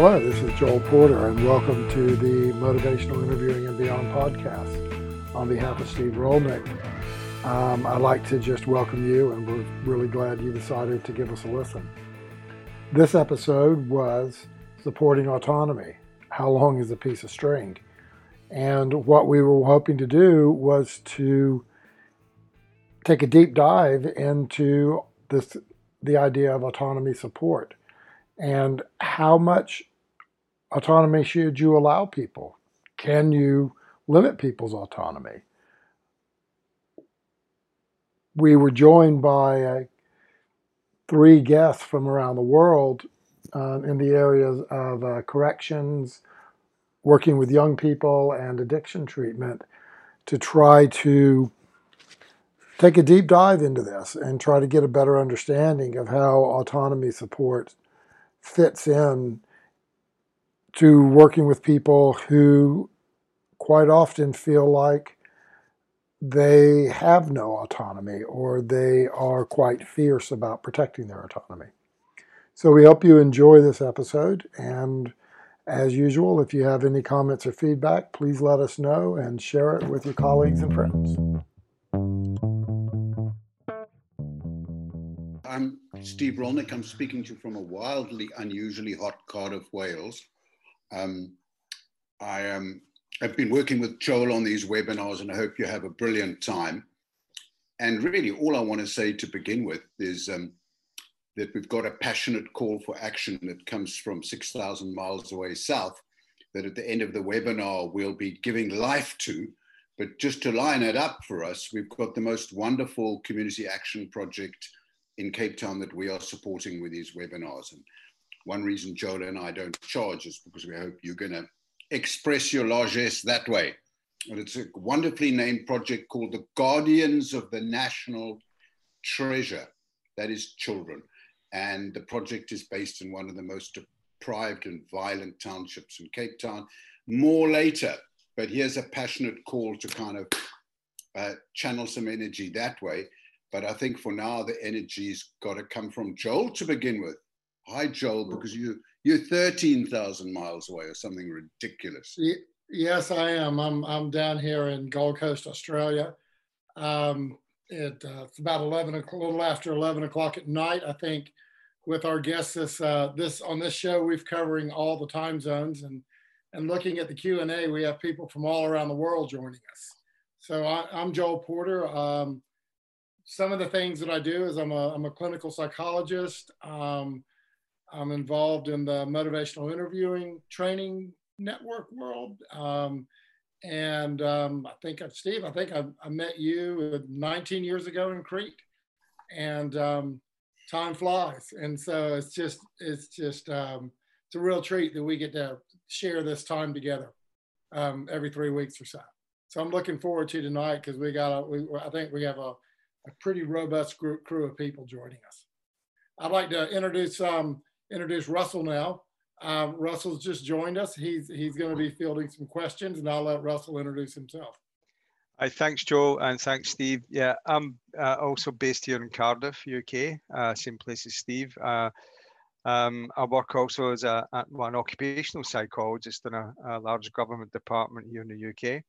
Hello, this is Joel Porter, and welcome to the Motivational Interviewing and Beyond podcast. On behalf of Steve Rollnick, um, I'd like to just welcome you, and we're really glad you decided to give us a listen. This episode was supporting autonomy. How long is a piece of string? And what we were hoping to do was to take a deep dive into this the idea of autonomy support and how much autonomy should you allow people? Can you limit people's autonomy? We were joined by three guests from around the world uh, in the areas of uh, corrections, working with young people, and addiction treatment to try to take a deep dive into this and try to get a better understanding of how autonomy support fits in to working with people who quite often feel like they have no autonomy or they are quite fierce about protecting their autonomy. So we hope you enjoy this episode. And as usual, if you have any comments or feedback, please let us know and share it with your colleagues and friends. I'm Steve Rollnick. I'm speaking to you from a wildly unusually hot Cardiff, Wales. Um, I um, have been working with Joel on these webinars, and I hope you have a brilliant time. And really, all I want to say to begin with is um, that we've got a passionate call for action that comes from 6,000 miles away south, that at the end of the webinar we'll be giving life to. But just to line it up for us, we've got the most wonderful community action project in Cape Town that we are supporting with these webinars. And one reason Joel and I don't charge is because we hope you're going to express your largesse that way. And it's a wonderfully named project called the Guardians of the National Treasure, that is children. And the project is based in one of the most deprived and violent townships in Cape Town. More later, but here's a passionate call to kind of uh, channel some energy that way. But I think for now, the energy's got to come from Joel to begin with. Hi, Joel, because you you're thirteen thousand miles away or something ridiculous. Yes, I am. I'm I'm down here in Gold Coast, Australia. Um, it, uh, it's about eleven, a little after eleven o'clock at night. I think with our guests this uh, this on this show, we've covering all the time zones and and looking at the Q and A, we have people from all around the world joining us. So I, am Joel Porter. Um, some of the things that I do is I'm a I'm a clinical psychologist. Um, I'm involved in the motivational interviewing training network world. Um, and um, I think, I've, Steve, I think I, I, met you 19 years ago in Crete. And um, time flies. And so it's just, it's just, um, it's a real treat that we get to share this time together um, every three weeks or so. So I'm looking forward to tonight because we got a, we, I think we have a, a pretty robust group, crew of people joining us. I'd like to introduce um, introduce Russell now. Um, Russell's just joined us. He's he's going to be fielding some questions, and I'll let Russell introduce himself. Hi, thanks, Joe, and thanks, Steve. Yeah, I'm uh, also based here in Cardiff, UK, uh, same place as Steve. Uh, um, I work also as a, well, an occupational psychologist in a, a, large government department here in the UK.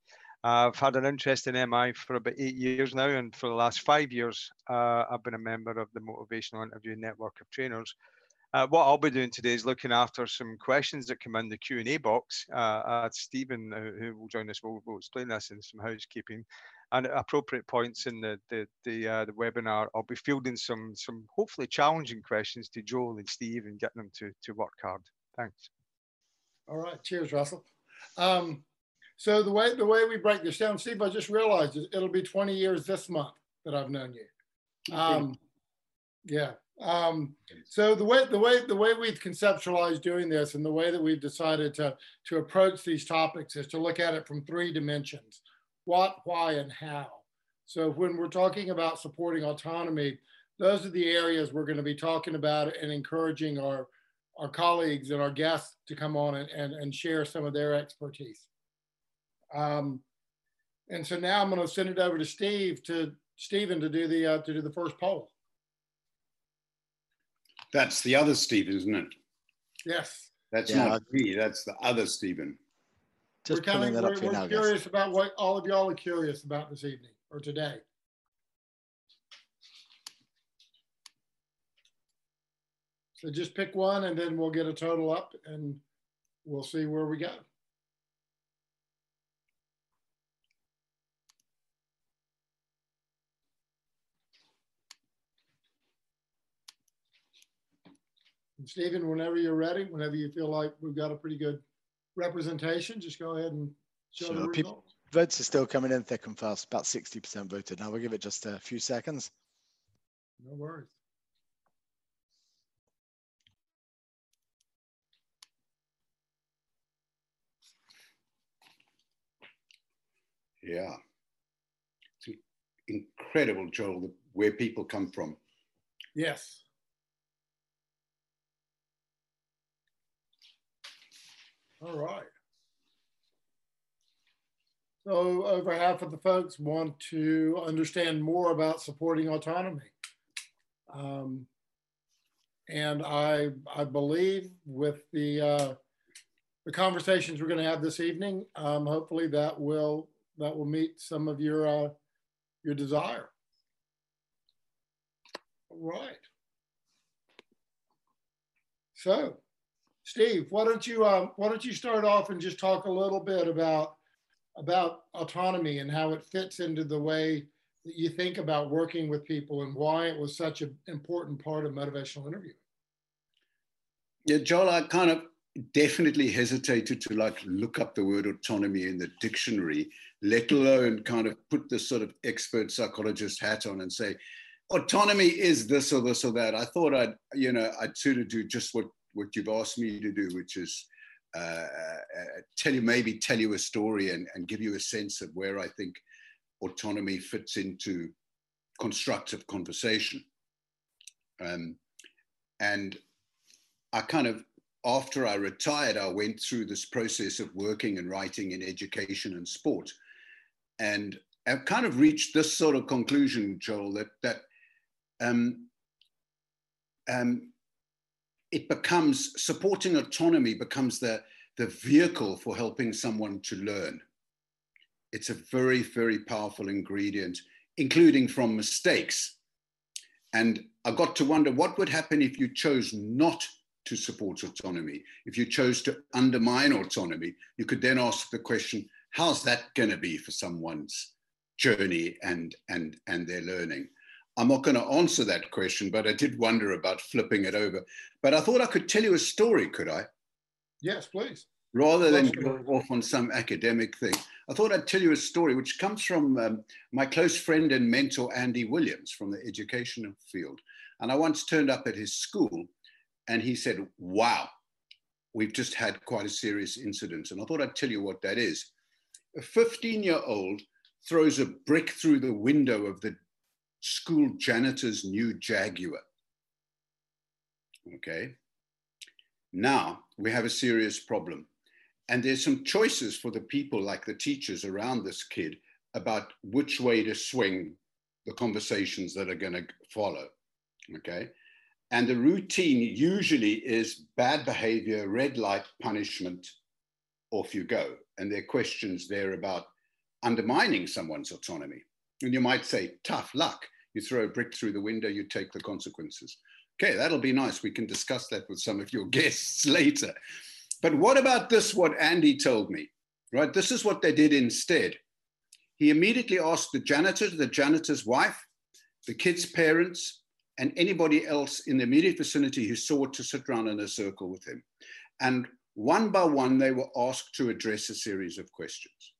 I've had an interest in MI for about eight years now, and for the last five years, uh, I've been a member of the Motivational Interview Network of Trainers, uh, what I'll be doing today is looking after some questions that come in the Q and A box. Uh, uh, Stephen, uh, who will join us, will, will explain this in some housekeeping. And at appropriate points in the the the, uh, the webinar, I'll be fielding some some hopefully challenging questions to Joel and Steve and getting them to to work hard. Thanks. All right. Cheers, Russell. Um, so the way the way we break this down, Steve, I just realized it'll be 20 years this month that I've known you. Um, yeah, um, so the way the way the way we've conceptualized doing this and the way that we've decided to to approach these topics is to look at it from three dimensions: what, why, and how. So when we're talking about supporting autonomy, those are the areas we're going to be talking about and encouraging our our colleagues and our guests to come on and, and, and share some of their expertise. Um, and so now I'm going to send it over to Steve to Stephen to do the uh, to do the first poll. That's the other Steve, isn't it? Yes. That's yeah, not me. That's the other Stephen. Just we're, kind of, we're, we're now, curious about what all of y'all are curious about this evening or today. So just pick one and then we'll get a total up and we'll see where we go. And Stephen, whenever you're ready, whenever you feel like we've got a pretty good representation, just go ahead and show sure. the results. People, votes are still coming in thick and fast, about 60% voted. Now we'll give it just a few seconds. No worries. Yeah. It's incredible, Joel, where people come from. Yes. All right. So over half of the folks want to understand more about supporting autonomy. Um, and I, I believe with the, uh, the conversations we're going to have this evening, um, hopefully that will, that will meet some of your, uh, your desire. All right. So Steve, why don't you um, why don't you start off and just talk a little bit about about autonomy and how it fits into the way that you think about working with people and why it was such an important part of motivational interviewing. Yeah, Joel, I kind of definitely hesitated to like look up the word autonomy in the dictionary, let alone kind of put this sort of expert psychologist hat on and say, autonomy is this or this or that. I thought I'd, you know, I'd sort of do just what what you've asked me to do, which is uh, uh, tell you maybe tell you a story and, and give you a sense of where I think autonomy fits into constructive conversation. Um, and I kind of, after I retired, I went through this process of working and writing in education and sport. And I've kind of reached this sort of conclusion, Joel, that, that um, um, it becomes supporting autonomy becomes the, the vehicle for helping someone to learn. It's a very, very powerful ingredient, including from mistakes. And I got to wonder what would happen if you chose not to support autonomy. If you chose to undermine autonomy, you could then ask the question, how's that going to be for someone's journey and, and, and their learning? I'm not going to answer that question, but I did wonder about flipping it over. But I thought I could tell you a story, could I? Yes, please. Rather than go off on some academic thing, I thought I'd tell you a story which comes from um, my close friend and mentor, Andy Williams, from the educational field. And I once turned up at his school and he said, Wow, we've just had quite a serious incident. And I thought I'd tell you what that is. A 15 year old throws a brick through the window of the school janitor's new Jaguar. Okay. Now we have a serious problem. And there's some choices for the people, like the teachers around this kid, about which way to swing the conversations that are going to follow. Okay. And the routine usually is bad behavior, red light, punishment, off you go. And there are questions there about undermining someone's autonomy. And you might say, tough luck. You throw a brick through the window, you take the consequences. Okay, that'll be nice. We can discuss that with some of your guests later. But what about this, what Andy told me? Right, this is what they did instead. He immediately asked the janitor, the janitor's wife, the kid's parents, and anybody else in the immediate vicinity who saw to sit around in a circle with him. And one by one, they were asked to address a series of questions.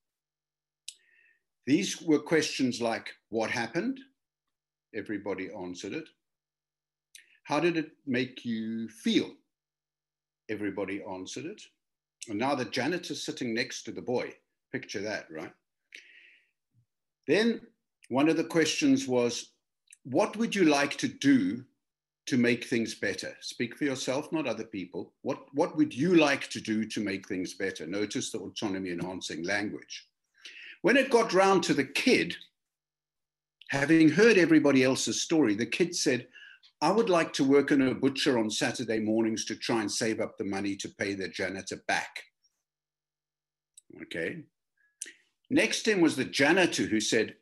These were questions like what happened? Everybody answered it. How did it make you feel? Everybody answered it. And now the janitor's sitting next to the boy. Picture that, right? Then one of the questions was, what would you like to do to make things better? Speak for yourself, not other people. What, what would you like to do to make things better? Notice the autonomy enhancing language. When it got round to the kid, having heard everybody else's story, the kid said, I would like to work in a butcher on Saturday mornings to try and save up the money to pay the janitor back. Okay. Next in was the janitor who said,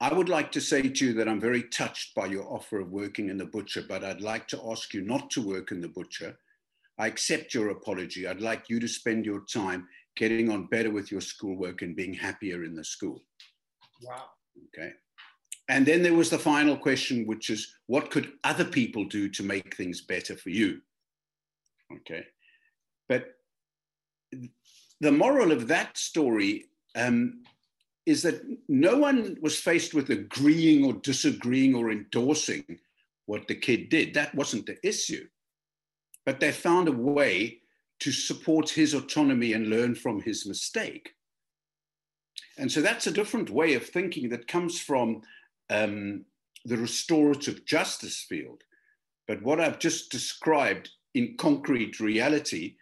I would like to say to you that I'm very touched by your offer of working in the butcher, but I'd like to ask you not to work in the butcher. I accept your apology. I'd like you to spend your time getting on better with your schoolwork and being happier in the school. Wow. Okay. And then there was the final question, which is what could other people do to make things better for you? Okay. But the moral of that story um, is that no one was faced with agreeing or disagreeing or endorsing what the kid did. That wasn't the issue. But they found a way to support his autonomy and learn from his mistake. And so that's a different way of thinking that comes from um, the restorative justice field. But what I've just described in concrete reality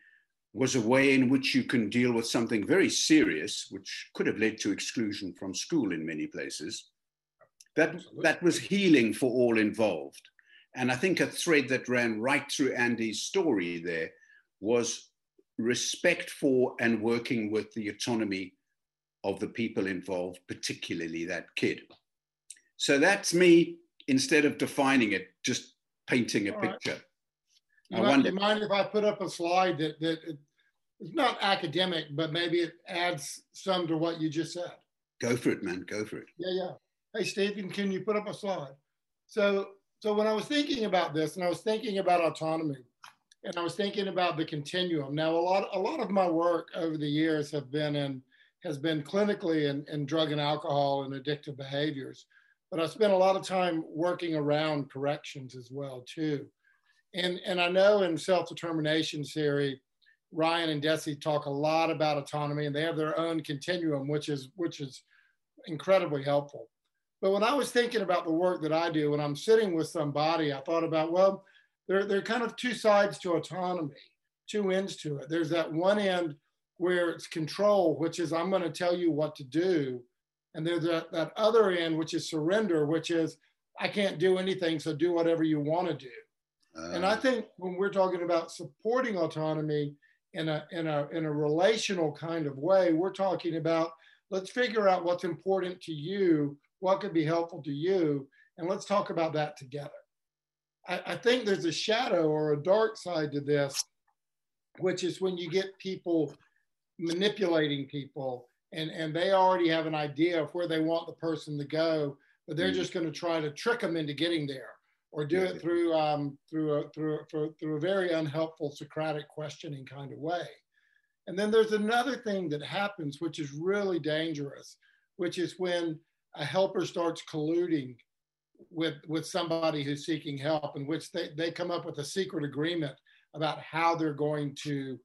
was a way in which you can deal with something very serious, which could have led to exclusion from school in many places. That, that was healing for all involved. And I think a thread that ran right through Andy's story there was respect for and working with the autonomy of the people involved, particularly that kid. So that's me, instead of defining it, just painting a All picture. Right. I wonder, you mind if I put up a slide that, that it's not academic, but maybe it adds some to what you just said? go for it, man, go for it. Yeah, yeah. Hey, Stephen, can you put up a slide? So, so when I was thinking about this, and I was thinking about autonomy, and I was thinking about the continuum. Now, a lot, a lot of my work over the years have been in, has been clinically in, in drug and alcohol and addictive behaviors, but I spent a lot of time working around corrections as well too. And and I know in self-determination theory, Ryan and Deci talk a lot about autonomy, and they have their own continuum, which is which is incredibly helpful. But when I was thinking about the work that I do, when I'm sitting with somebody, I thought about, well, there, there are kind of two sides to autonomy, two ends to it. There's that one end where it's control, which is I'm going to tell you what to do. And there's that, that other end, which is surrender, which is I can't do anything, so do whatever you want to do. Uh, And I think when we're talking about supporting autonomy in a in a in a relational kind of way, we're talking about let's figure out what's important to you, what could be helpful to you, and let's talk about that together. I, I think there's a shadow or a dark side to this, which is when you get people manipulating people and, and they already have an idea of where they want the person to go, but they're Mhm. just going to try to trick them into getting there or do it through um, through a, through through through a very unhelpful Socratic questioning kind of way. And then there's another thing that happens, which is really dangerous, which is when a helper starts colluding with with somebody who's seeking help, in which they, they come up with a secret agreement about how they're going to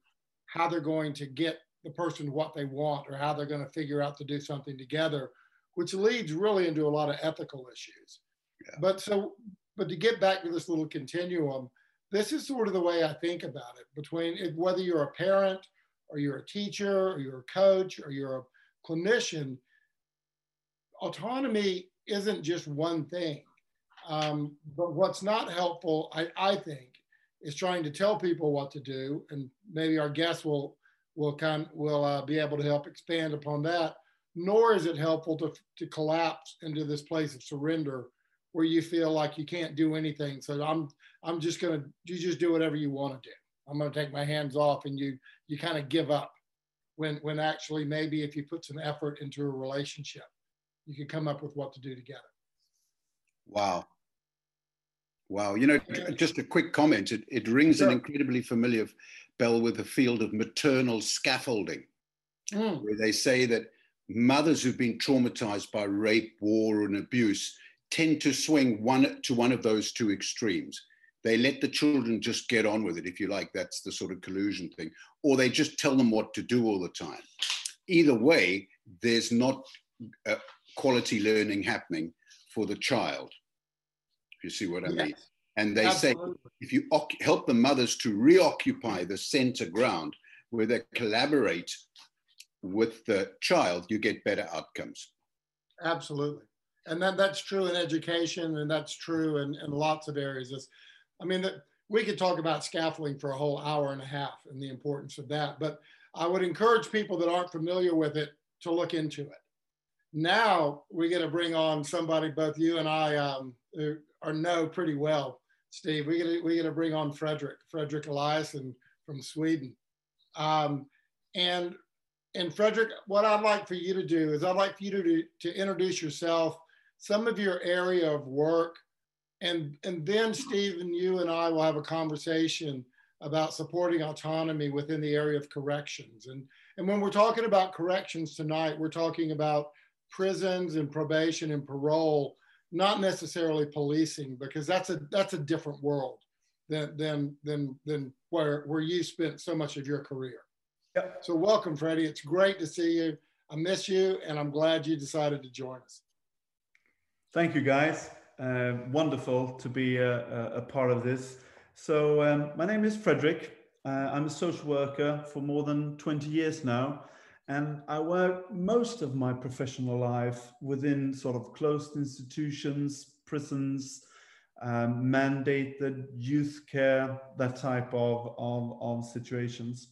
how they're going to get the person what they want or how they're going to figure out to do something together, which leads really into a lot of ethical issues. Yeah. But so but to get back to this little continuum, this is sort of the way I think about it between it, whether you're a parent or you're a teacher or you're a coach or you're a clinician, autonomy isn't just one thing. Um, but what's not helpful, I, I think, is trying to tell people what to do, and maybe our guests will will kind will uh, be able to help expand upon that. Nor is it helpful to to collapse into this place of surrender where you feel like you can't do anything. So I'm I'm just gonna you just do whatever you want to do. I'm gonna take my hands off, and you you kind of give up. When when actually maybe if you put some effort into a relationship, you could come up with what to do together. Wow. Wow. You know, just a quick comment. It, it rings Sure. an incredibly familiar bell with the field of maternal scaffolding, Mm, where they say that mothers who've been traumatized by rape, war, and abuse tend to swing one to one of those two extremes. They let the children just get on with it, if you like. That's the sort of collusion thing. Or they just tell them what to do all the time. Either way, there's not uh, quality learning happening for the child. If you see what I Yes. mean. And they say if you oc- help the mothers to reoccupy the center ground where they collaborate with the child, you get better outcomes. Absolutely. and that that's true in education, and that's true in, in lots of areas. It's, I mean, that we could talk about scaffolding for a whole hour and a half and the importance of that. But I would encourage people that aren't familiar with it to look into it. Now we get to bring on somebody both you and I um, are know pretty well, Steve. We get to, we get to bring on Frederick, Frederick Eliasson from Sweden. Um, and and Frederick, what I'd like for you to do is I'd like for you to, to introduce yourself, some of your area of work, and, and then Steve and you and I will have a conversation about supporting autonomy within the area of corrections. And, and when we're talking about corrections tonight, we're talking about prisons and probation and parole, not necessarily policing, because that's a, that's a different world than, than, than, than where, where you spent so much of your career. Yep. So welcome, Freddie. It's great to see you. I miss you, and I'm glad you decided to join us. Thank you, guys. Uh, wonderful to be a, a, part of this. So um, my name is Frederick. Uh, I'm a social worker for more than 20 years now. And I work most of my professional life within sort of closed institutions, prisons, um, mandated youth care, that type of, of, of situations.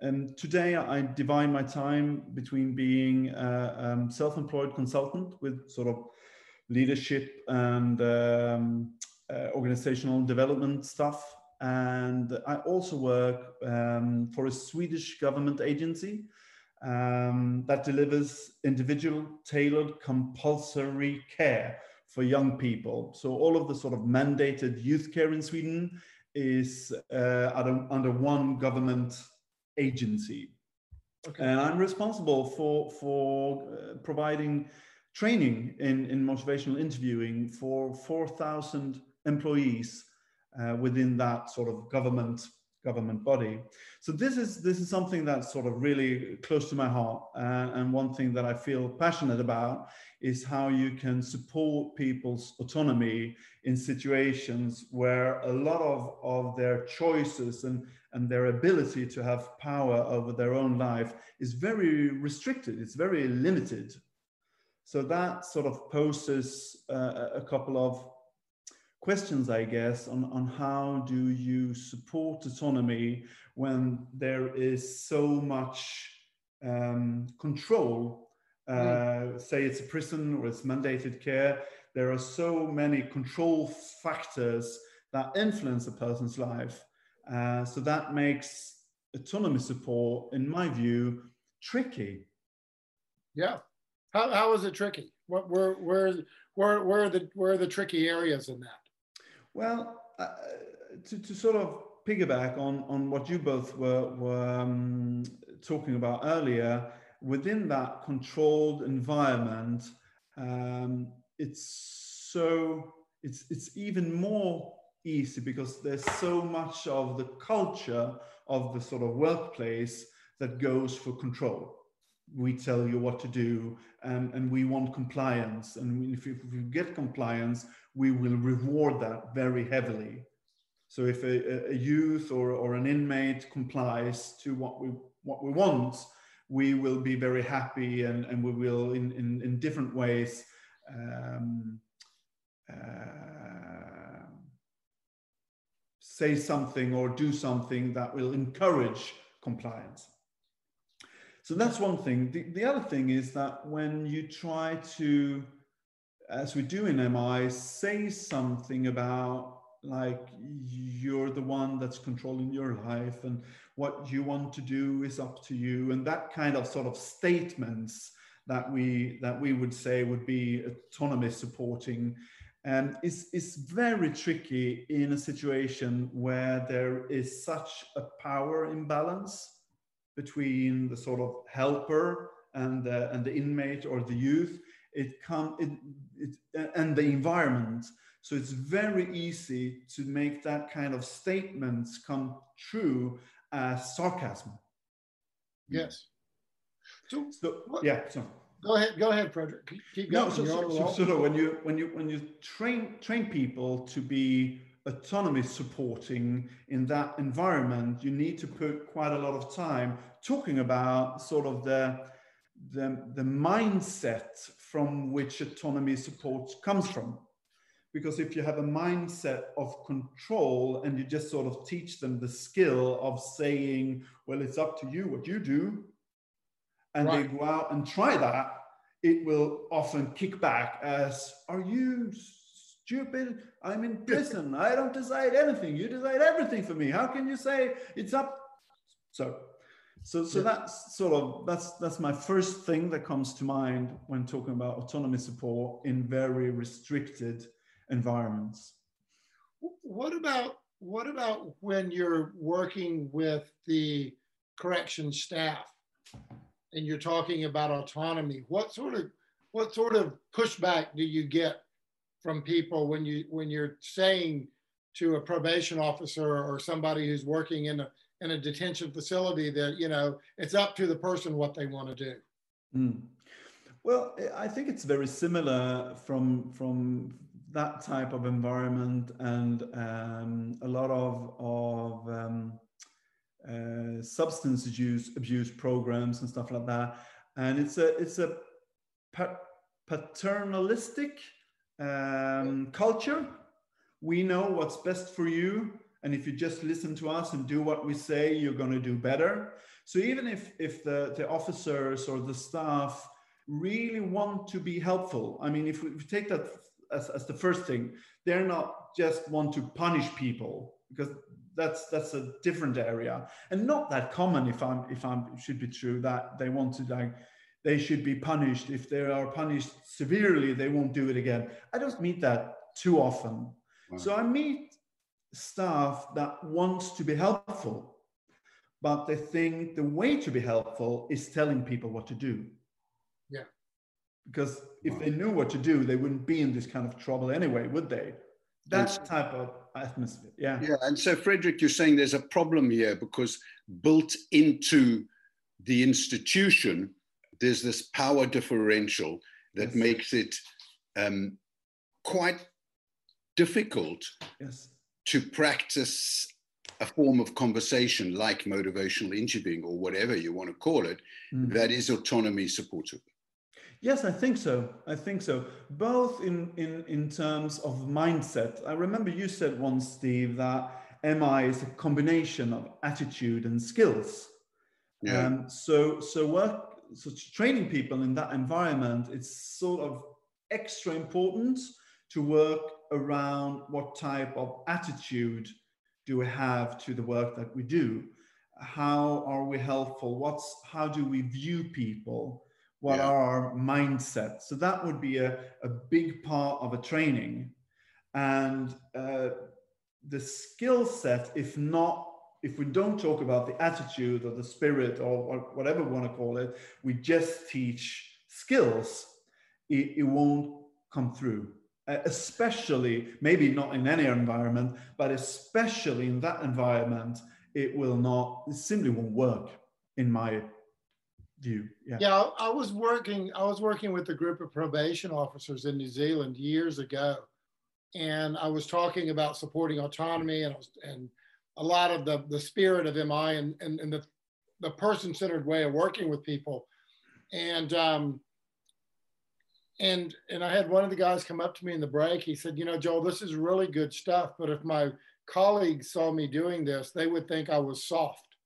And today I divide my time between being a um, self-employed consultant with sort of leadership and um, uh, organizational development stuff. And I also work um, for a Swedish government agency um, that delivers individual tailored compulsory care for young people. So all of the sort of mandated youth care in Sweden is uh, under, under one government agency. Okay. And I'm responsible for, for uh, providing training in, in motivational interviewing for 4,000 employees uh, within that sort of government government body. So this is this is something that's sort of really close to my heart, uh, and one thing that I feel passionate about is how you can support people's autonomy in situations where a lot of, of their choices and and their ability to have power over their own life is very restricted, it's very limited. So that sort of poses uh, a couple of questions, I guess, on, on how do you support autonomy when there is so much um, control. Uh, mm. Say it's a prison or it's mandated care. There are so many control factors that influence a person's life uh, so that makes autonomy support, in my view, tricky. Yeah. How, how is it tricky? What where where where where are the where are the tricky areas in that? Well, uh, to, to sort of piggyback on on what you both were were um, talking about earlier, within that controlled environment, um, it's so it's it's even more easy because there's so much of the culture of the sort of workplace that goes for control. We tell you what to do and, and we want compliance. And if, if we get compliance, we will reward that very heavily. So if a, a youth or, or an inmate complies to what we, what we want, we will be very happy and, and we will in, in, in different ways um, uh, say something or do something that will encourage compliance. So that's one thing. The, the other thing is that when you try to, as we do in MI, say something about like you're the one that's controlling your life and what you want to do is up to you. And that kind of sort of statements that we that we would say would be autonomy supporting. Um, is, is very tricky in a situation where there is such a power imbalance between the sort of helper and the, and the inmate or the youth. It come it, it, and the environment. So it's very easy to make that kind of statements come true as sarcasm. Yes. So, so yeah so. Go ahead, go ahead, Frederick. Keep going. No, so, so, so, so, when you when you when you train train people to be autonomy supporting in that environment, you need to put quite a lot of time talking about sort of the the, the mindset from which autonomy support comes from. Because if you have a mindset of control and you just sort of teach them the skill of saying, well, it's up to you what you do, and right. they go out and try that, it will often kick back as, are you stupid? I'm in prison. I don't decide anything. You decide everything for me. How can you say it's up? So so, so yeah. that's sort of that's that's my first thing that comes to mind when talking about autonomy support in very restricted environments. What about what about when you're working with the correction staff and you're talking about autonomy? What sort of what sort of pushback do you get from people when you when you're saying to a probation officer or somebody who's working in a in a detention facility that you know it's up to the person what they want to do. Mm. well i think it's very similar from from that type of environment and um, a lot of of um, uh, substance abuse abuse programs and stuff like that. And it's a it's a paternalistic um, culture. We know what's best for you and if you just listen to us and do what we say you're going to do better. So even if if the, the officers or the staff really want to be helpful i mean if we, take that as, as the first thing they're not just want to punish people because that's that's a different area. And not that common if i'm if i'm should be true that they want to like they should be punished. If they are punished severely they won't do it again. I don't meet that too often. Wow. so i meet staff that wants to be helpful, but they think the way to be helpful is telling people what to do. Yeah. Because if they knew what to do, they wouldn't be in this kind of trouble anyway, would they? That type of atmosphere. Yeah. Yeah. And so, Frederick, you're saying there's a problem here because built into the institution, there's this power differential that yes. makes it um, quite difficult yes to practice a form of conversation like motivational interviewing or whatever you want to call it mm. that is autonomy supportive yes i think so. I think so. Both in in in terms of mindset. I remember you said once steve that mi is a combination of attitude and skills. Yeah. Um, so so work so training people in that environment it's sort of extra important to work around what type of attitude do we have to the work that we do? How are we helpful? What's how do we view people? What yeah. are our mindsets? So that would be a, a big part of a training. And uh, the skill set if not if we don't talk about the attitude or the spirit or, or whatever we want to call it we just teach skills it, it won't come through especially maybe not in any environment, but especially in that environment, it will not, it simply won't work in my view. Yeah. yeah, I was working, I was working with a group of probation officers in New Zealand years ago. And I was talking about supporting autonomy and, and a lot of the, the spirit of MI and, and, and the, the person-centered way of working with people. And um, and and I had one of the guys come up to me in the break. He said, "You know, Joel, this is really good stuff, but if my colleagues saw me doing this, they would think I was soft."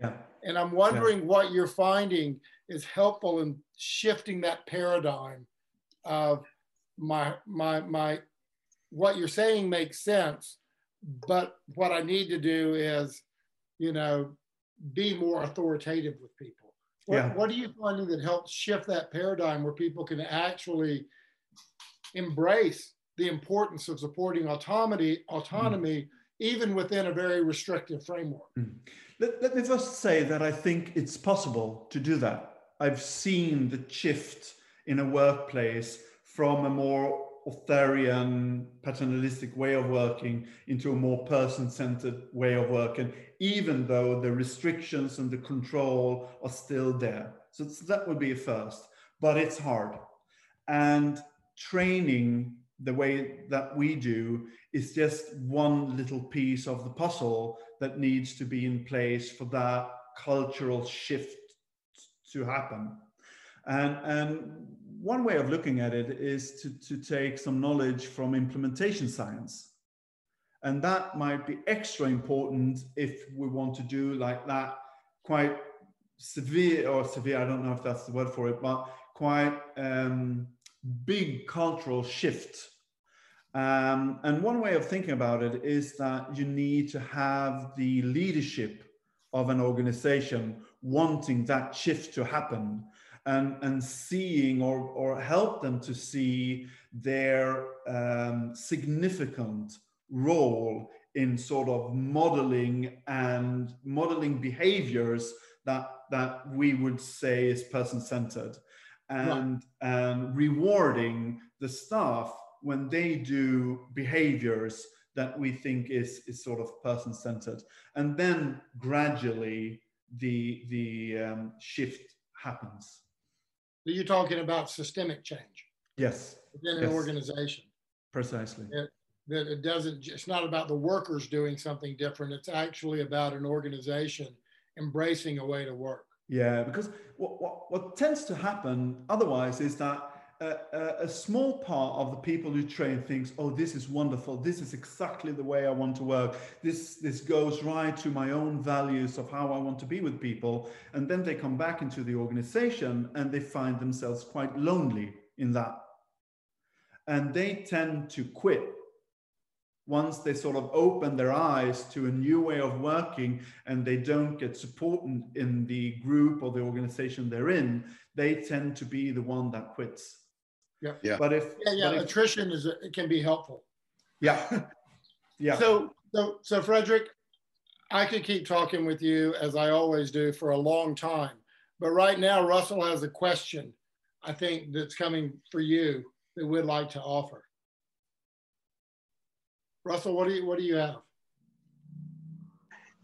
Yeah. And I'm wondering yeah. what you're finding is helpful in shifting that paradigm of my my my what you're saying makes sense, but what I need to do is, you know, be more authoritative with people. What, yeah. what are you finding that helps shift that paradigm where people can actually embrace the importance of supporting autonomy, autonomy mm. even within a very restrictive framework? Mm. Let, let me first say that I think it's possible to do that. I've seen the shift in a workplace from a more authoritarian, paternalistic way of working into a more person-centered way of working, even though the restrictions and the control are still there. So that would be a first, but it's hard. And training the way that we do is just one little piece of the puzzle that needs to be in place for that cultural shift to happen. And, and one way of looking at it is to, to take some knowledge from implementation science. And that might be extra important if we want to do like that quite severe or severe, I don't know if that's the word for it, but quite um, big cultural shift. Um, and one way of thinking about it is that you need to have the leadership of an organization wanting that shift to happen and, and seeing or, or help them to see their um, significant role in sort of modeling and modeling behaviors that that we would say is person centered and right. and rewarding the staff when they do behaviors that we think is is sort of person centered and then gradually the the um, shift happens you're talking about systemic change? Yes. Within an organization. Precisely. It, that it doesn't it's not about the workers doing something different. It's actually about an organization embracing a way to work. Yeah because what, what, what tends to happen otherwise is that a, a, small part of the people who train thinks oh this is wonderful. This is exactly the way i want to work. This this goes right to my own values of how i want to be with people. And then they come back into the organization and they find themselves quite lonely in that. And they tend to quit once they sort of open their eyes to a new way of working and they don't get support in, in, the group or the organization they're in, they tend to be the one that quits. Yeah. Yeah. But if yeah, yeah, if, attrition is it can be helpful. Yeah. yeah. So so so Frederick, I could keep talking with you as I always do for a long time. But right now Russell has a question I think that's coming for you that we'd like to offer. Russell, what do you what do you have?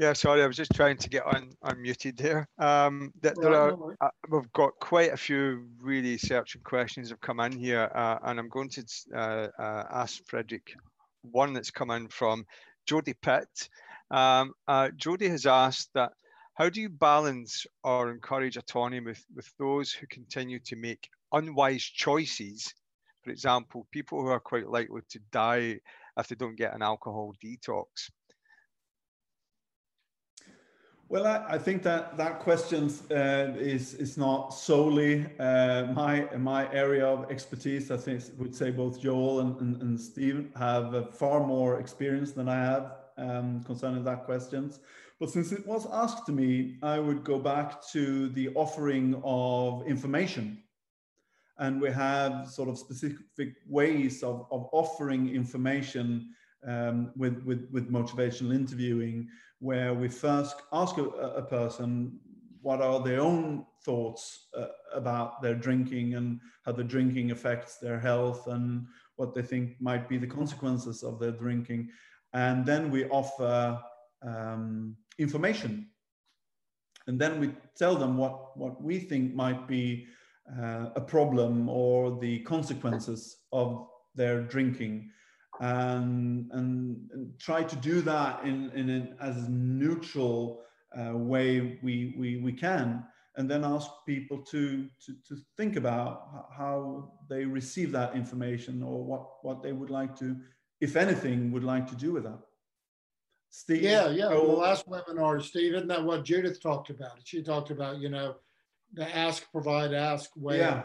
Yeah, sorry, I was just trying to get on unmuted there. Um, there, there are, uh, we've got quite a few really searching questions have come in here, uh, and I'm going to uh, uh ask Frederick one that's come in from Jody Pitt. Um, uh, Jody has asked that how do you balance or encourage autonomy with, with those who continue to make unwise choices? For example, people who are quite likely to die if they don't get an alcohol detox? Well, I, I think that that question uh, is is not solely uh, my my area of expertise. I think would say both Joel and, and, and Steve have far more experience than I have um, concerning that questions. But since it was asked to me, I would go back to the offering of information and we have sort of specific ways of, of offering information um, with, with, with motivational interviewing, where we first ask a, a person what are their own thoughts uh, about their drinking and how the drinking affects their health and what they think might be the consequences of their drinking. And then we offer um, information. And then we tell them what, what we think might be uh, a problem or the consequences of their drinking and, and, and try to do that in, in an as neutral uh, way we, we, we can and then ask people to, to, to think about how they receive that information or what, what they would like to, if anything, would like to do with that. Steve? Yeah, yeah. Well, the last webinar, Steve, isn't that what Judith talked about? She talked about, you know, the ask, provide, ask way yeah,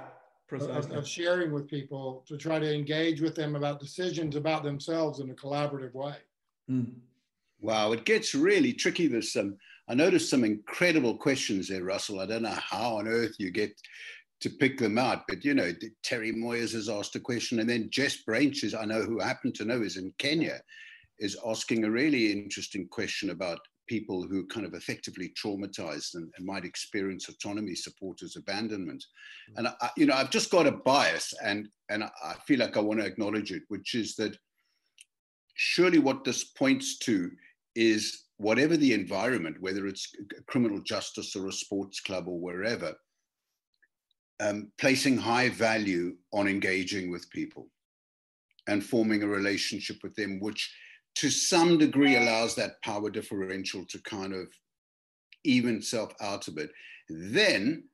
of, of, sharing with people to try to engage with them about decisions about themselves in a collaborative way. Mm. Wow, it gets really tricky. There's some, I noticed some incredible questions there, Russell. I don't know how on earth you get to pick them out, but you know, Terri Moyers has asked a question, and then Jess Branches, I know who I happen to know is in Kenya, is asking a really interesting question about people who are kind of effectively traumatized and, and might experience autonomy supporters abandonment. Mm. And I, you know, I've just got a bias, and and I feel like I want to acknowledge it, which is that surely what this points to is whatever the environment, whether it's criminal justice or a sports club or wherever, um, placing high value on engaging with people and forming a relationship with them, which to some degree allows that power differential to kind of even itself out a bit. Then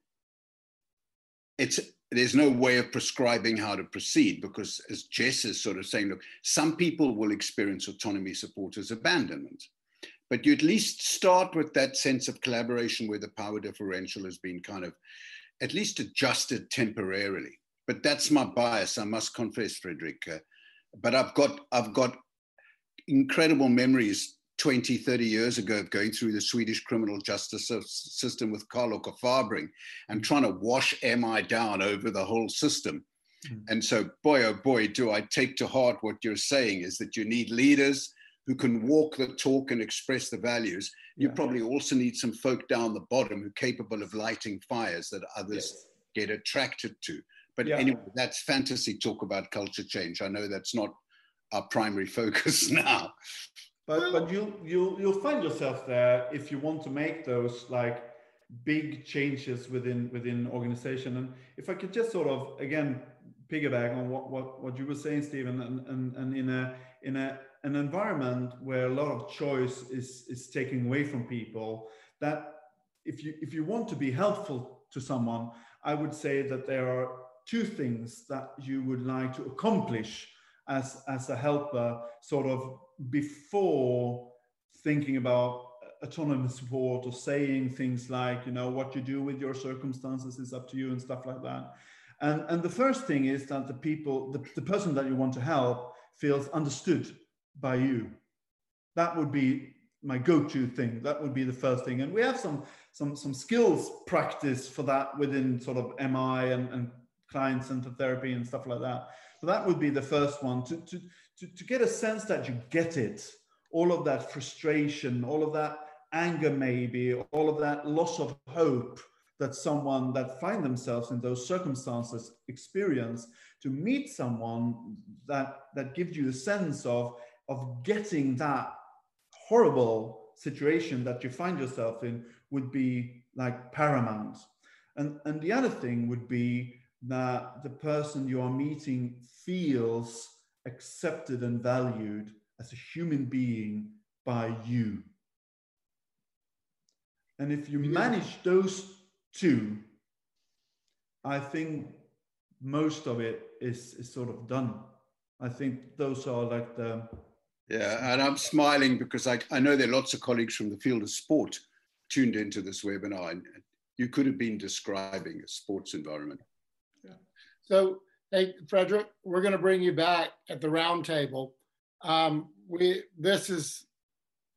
it's there's no way of prescribing how to proceed because as Jess is sort of saying, look, some people will experience autonomy support as abandonment. But you at least start with that sense of collaboration where the power differential has been kind of at least adjusted temporarily. But that's my bias, I must confess, Frederick. Uh, but I've got I've got incredible memories 20, 30 years ago of going through the Swedish criminal justice system with Carl-Åke Farbring and trying to wash MI down over the whole system. Mm. And so, boy, oh boy, do I take to heart what you're saying is that you need leaders who can walk the talk and express the values. You yeah. probably also need some folk down the bottom who are capable of lighting fires that others yes. get attracted to. But yeah. anyway, that's fantasy talk about culture change. I know that's not our primary focus now. But but you you you'll find yourself there if you want to make those like big changes within within organization. And if I could just sort of again piggyback on what what, what you were saying, Stephen, and, and and in a in a an environment where a lot of choice is is taken away from people, that if you if you want to be helpful to someone, I would say that there are two things that you would like to accomplish as as a helper, sort of before thinking about uh, autonomous support or saying things like, you know, what you do with your circumstances is up to you and stuff like that. And, and the first thing is that the people, the, the person that you want to help feels understood by you. That would be my go-to thing. That would be the first thing. And we have some some some skills practice for that within sort of MI and, and client-centered therapy and stuff like that. So that would be the first one to, to, to, to get a sense that you get it, all of that frustration, all of that anger, maybe, all of that loss of hope that someone that find themselves in those circumstances experience to meet someone that that gives you a sense of of getting that horrible situation that you find yourself in would be like paramount. And and the other thing would be that the person you are meeting feels accepted and valued as a human being by you. And if you manage those two, I think most of it is, is sort of done. I think those are like the. Yeah, and I'm smiling because I, I know there are lots of colleagues from the field of sport tuned into this webinar, and you could have been describing a sports environment. So Hey, Frederick, we're going to bring you back at the roundtable. Um, we this is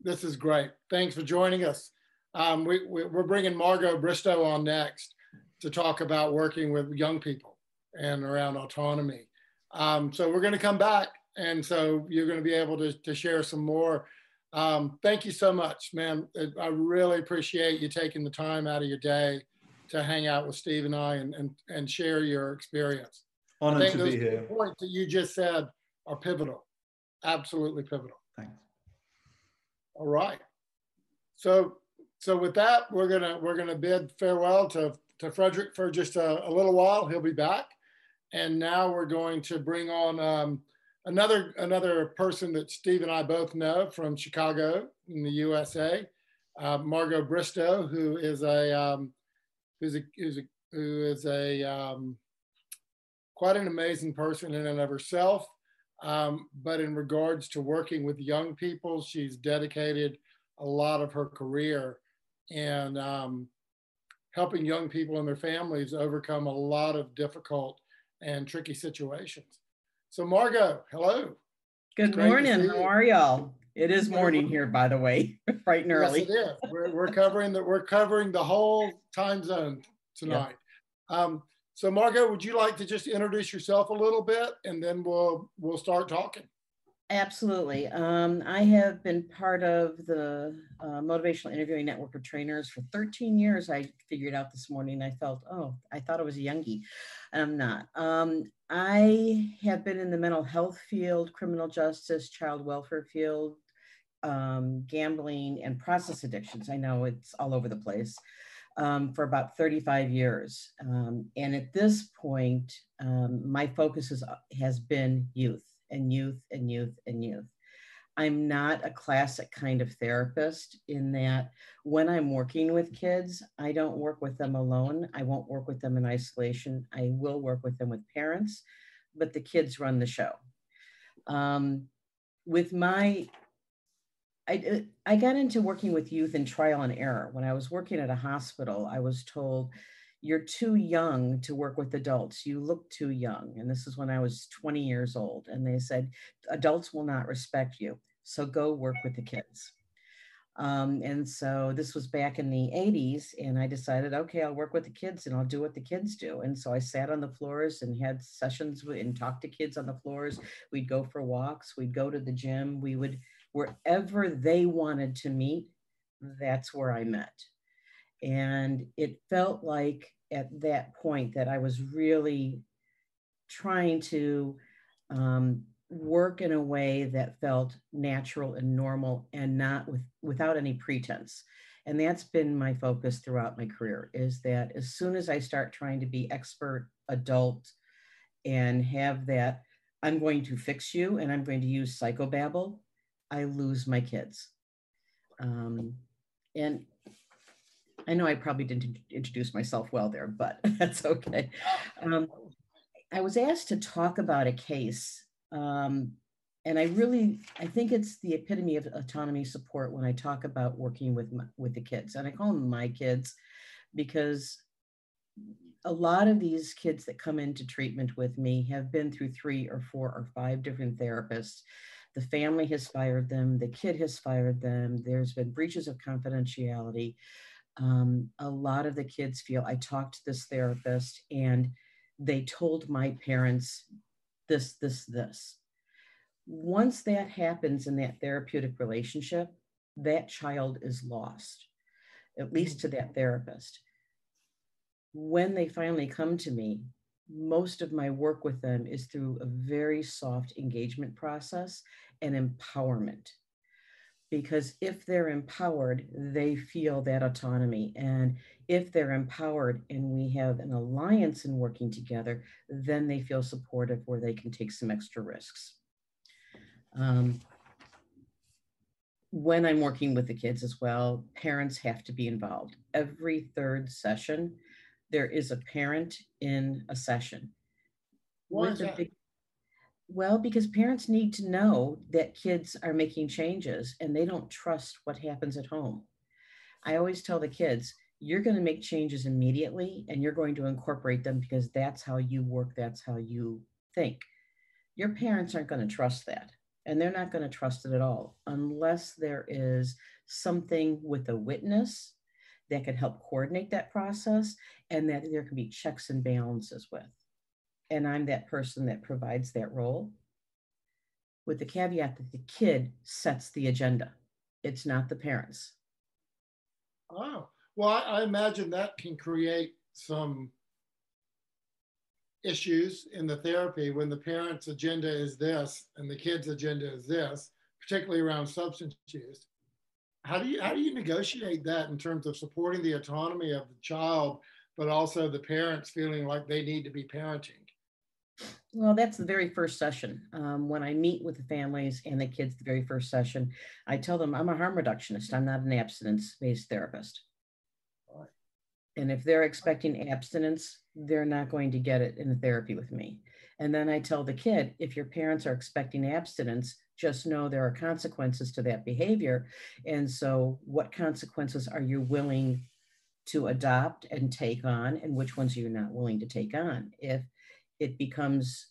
this is great. Thanks for joining us. Um, we, we, are bringing Margot Bristow on next to talk about working with young people and around autonomy. Um, so we're going to come back, and so you're going to be able to, to share some more. Um, thank you so much, man. I really appreciate you taking the time out of your day to hang out with Steve and I and, and, and share your experience. Honored to be here. Points that you just said are pivotal, absolutely pivotal. Thanks. All right. So, so with that, we're gonna we're gonna bid farewell to to Frederick for just a, a little while. He'll be back, and now we're going to bring on um, another another person that Steve and I both know from Chicago in the USA, uh, Margot Bristow, who is a um, who's a who's a who is a um, quite an amazing person in and of herself. Um, but in regards to working with young people, she's dedicated a lot of her career and um, helping young people and their families overcome a lot of difficult and tricky situations. So, Margot, hello. Good morning. How are y'all? It is morning here, by the way, bright and early. Yes, it is. We're, we're covering the we're covering the whole time zone tonight. Yeah. Um, so Margot, would you like to just introduce yourself a little bit and then we'll we'll start talking. Absolutely. Um, I have been part of the uh, Motivational Interviewing Network of Trainers for 13 years. I figured out this morning, I felt, oh, I thought I was a youngie, and I'm not. Um, I have been in the mental health field, criminal justice, child welfare field, um, gambling, and process addictions. I know it's all over the place um, for about 35 years. Um, and at this point, um, my focus is, has been youth and youth and youth and youth. I'm not a classic kind of therapist in that when I'm working with kids, I don't work with them alone. I won't work with them in isolation. I will work with them with parents, but the kids run the show. Um, with my, I, I got into working with youth in trial and error. When I was working at a hospital, I was told, you're too young to work with adults. You look too young. And this is when I was 20 years old. And they said, adults will not respect you. So go work with the kids. Um, and so this was back in the 80s. And I decided, okay, I'll work with the kids and I'll do what the kids do. And so I sat on the floors and had sessions and talked to kids on the floors. We'd go for walks, we'd go to the gym, we would, wherever they wanted to meet, that's where I met. And it felt like at that point that I was really trying to um, work in a way that felt natural and normal and not with without any pretense and that's been my focus throughout my career is that as soon as i start trying to be expert adult and have that i'm going to fix you and i'm going to use psychobabble i lose my kids um, and I know I probably didn't introduce myself well there, but that's okay. Um, I was asked to talk about a case, um, and I really I think it's the epitome of autonomy support when I talk about working with my, with the kids, and I call them my kids because a lot of these kids that come into treatment with me have been through three or four or five different therapists. The family has fired them, the kid has fired them, there's been breaches of confidentiality um, a lot of the kids feel I talked to this therapist and they told my parents this, this, this. Once that happens in that therapeutic relationship, that child is lost, at least to that therapist. When they finally come to me, most of my work with them is through a very soft engagement process and empowerment because if they're empowered, they feel that autonomy. And if they're empowered and we have an alliance in working together, then they feel supportive where they can take some extra risks. Um, when I'm working with the kids as well, parents have to be involved. Every third session, there is a parent in a session. Why is that? Big, well, because parents need to know that kids are making changes and they don't trust what happens at home. I always tell the kids, you're going to make changes immediately and you're going to incorporate them because that's how you work, that's how you think. Your parents aren't going to trust that and they're not going to trust it at all unless there is something with a witness that can help coordinate that process and that there can be checks and balances with and I'm that person that provides that role, with the caveat that the kid sets the agenda. It's not the parents. Oh, well, I, imagine that can create some issues in the therapy when the parent's agenda is this and the kid's agenda is this, particularly around substance use. How do you how do you negotiate that in terms of supporting the autonomy of the child, but also the parents feeling like they need to be parenting? Well, that's the very first session. Um, when I meet with the families and the kids, the very first session, I tell them I'm a harm reductionist. I'm not an abstinence based therapist. And if they're expecting abstinence, they're not going to get it in the therapy with me. And then I tell the kid if your parents are expecting abstinence, just know there are consequences to that behavior. And so, what consequences are you willing to adopt and take on, and which ones are you not willing to take on? If it becomes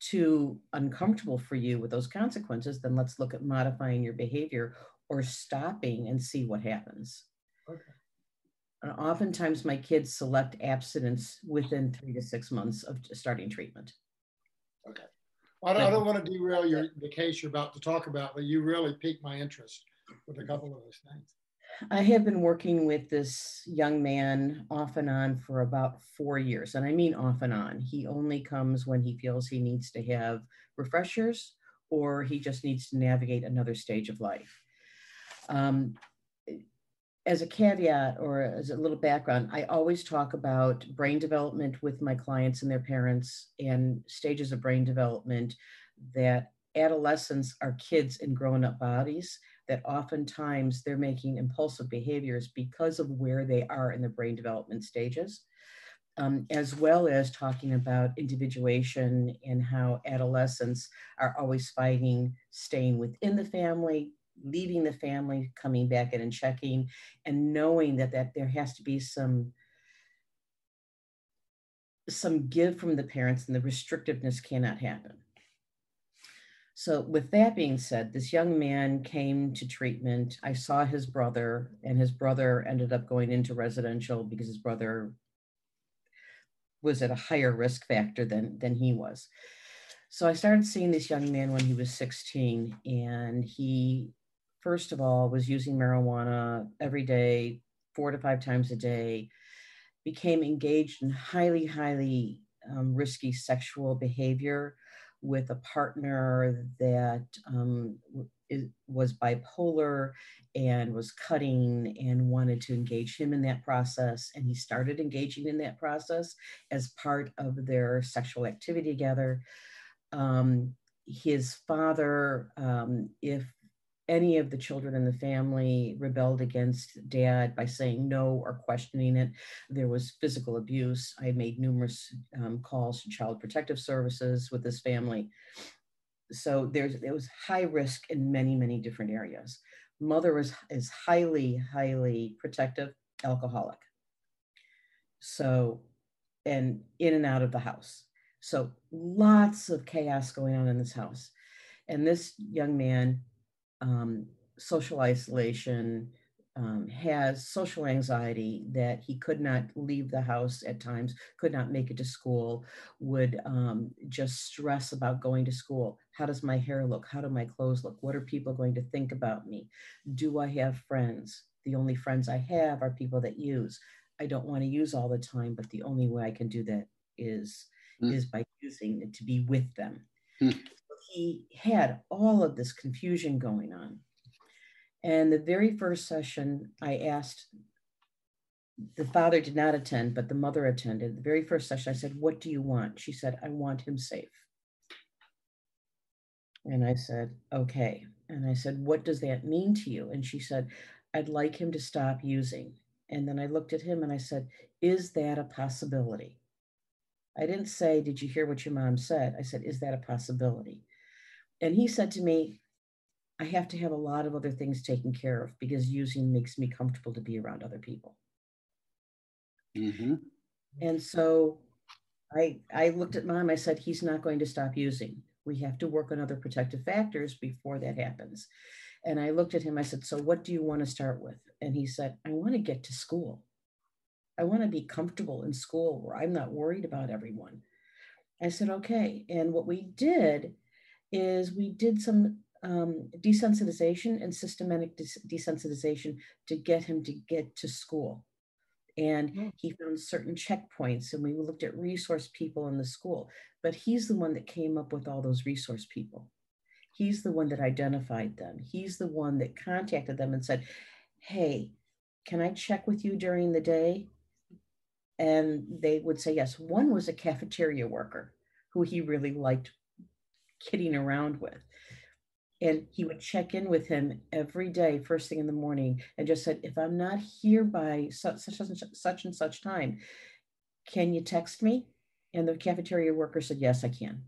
too uncomfortable for you with those consequences, then let's look at modifying your behavior or stopping and see what happens. Okay. And oftentimes, my kids select abstinence within three to six months of starting treatment. Okay. Well, I, don't, I don't want to derail your, the case you're about to talk about, but you really piqued my interest with a couple of those things. I have been working with this young man off and on for about four years. And I mean off and on. He only comes when he feels he needs to have refreshers or he just needs to navigate another stage of life. Um, as a caveat or as a little background, I always talk about brain development with my clients and their parents and stages of brain development that adolescents are kids in grown up bodies that oftentimes they're making impulsive behaviors because of where they are in the brain development stages, um, as well as talking about individuation and how adolescents are always fighting staying within the family, leaving the family, coming back in and checking, and knowing that, that there has to be some some give from the parents and the restrictiveness cannot happen. So, with that being said, this young man came to treatment. I saw his brother, and his brother ended up going into residential because his brother was at a higher risk factor than, than he was. So, I started seeing this young man when he was 16, and he, first of all, was using marijuana every day, four to five times a day, became engaged in highly, highly um, risky sexual behavior with a partner that um, was bipolar and was cutting and wanted to engage him in that process. And he started engaging in that process as part of their sexual activity together. Um, his father, um, if any of the children in the family rebelled against dad by saying no or questioning it. There was physical abuse. I made numerous um, calls to child protective services with this family. So there's there was high risk in many, many different areas. Mother is, is highly, highly protective, alcoholic. So, and in and out of the house. So lots of chaos going on in this house. And this young man um, social isolation, um, has social anxiety that he could not leave the house at times, could not make it to school, would um, just stress about going to school. How does my hair look? How do my clothes look? What are people going to think about me? Do I have friends? The only friends I have are people that use. I don't want to use all the time, but the only way I can do that is mm. is by using it to be with them. Mm he had all of this confusion going on. And the very first session, I asked, the father did not attend, but the mother attended. The very first session, I said, What do you want? She said, I want him safe. And I said, Okay. And I said, What does that mean to you? And she said, I'd like him to stop using. And then I looked at him and I said, Is that a possibility? I didn't say, Did you hear what your mom said? I said, Is that a possibility? And he said to me, I have to have a lot of other things taken care of because using makes me comfortable to be around other people. Mm-hmm. And so I I looked at mom, I said, he's not going to stop using. We have to work on other protective factors before that happens. And I looked at him, I said, So what do you want to start with? And he said, I want to get to school. I want to be comfortable in school where I'm not worried about everyone. I said, okay. And what we did is we did some um, desensitization and systematic des- desensitization to get him to get to school. And mm. he found certain checkpoints, and we looked at resource people in the school. But he's the one that came up with all those resource people. He's the one that identified them. He's the one that contacted them and said, Hey, can I check with you during the day? And they would say yes. One was a cafeteria worker who he really liked kidding around with. And he would check in with him every day, first thing in the morning, and just said, If I'm not here by such, such, and such and such time, can you text me? And the cafeteria worker said, Yes, I can.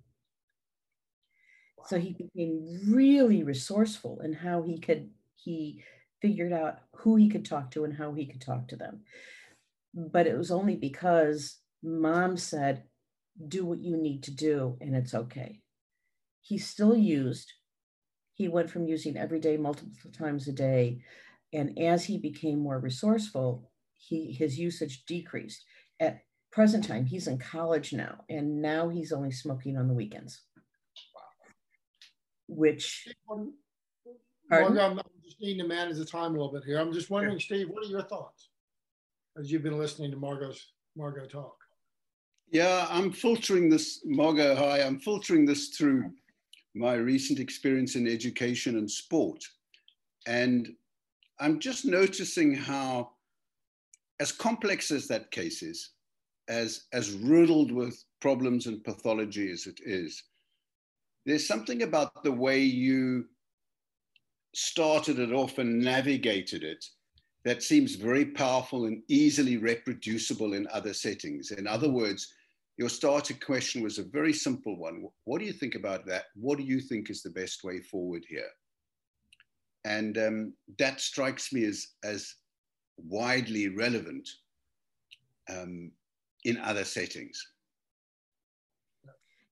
So he became really resourceful in how he could, he figured out who he could talk to and how he could talk to them. But it was only because mom said, Do what you need to do, and it's okay he still used. He went from using every day, multiple times a day. And as he became more resourceful, he, his usage decreased. At present time, he's in college now, and now he's only smoking on the weekends. Wow. Which, Margot, I'm just needing to manage the time a little bit here. I'm just wondering, Steve, what are your thoughts as you've been listening to Margot's Margot talk? Yeah, I'm filtering this, Margot. Hi, I'm filtering this through my recent experience in education and sport. And I'm just noticing how, as complex as that case is, as, as riddled with problems and pathology as it is, there's something about the way you started it off and navigated it that seems very powerful and easily reproducible in other settings. In other words, your starter question was a very simple one. What do you think about that? What do you think is the best way forward here? And um, that strikes me as, as widely relevant um, in other settings.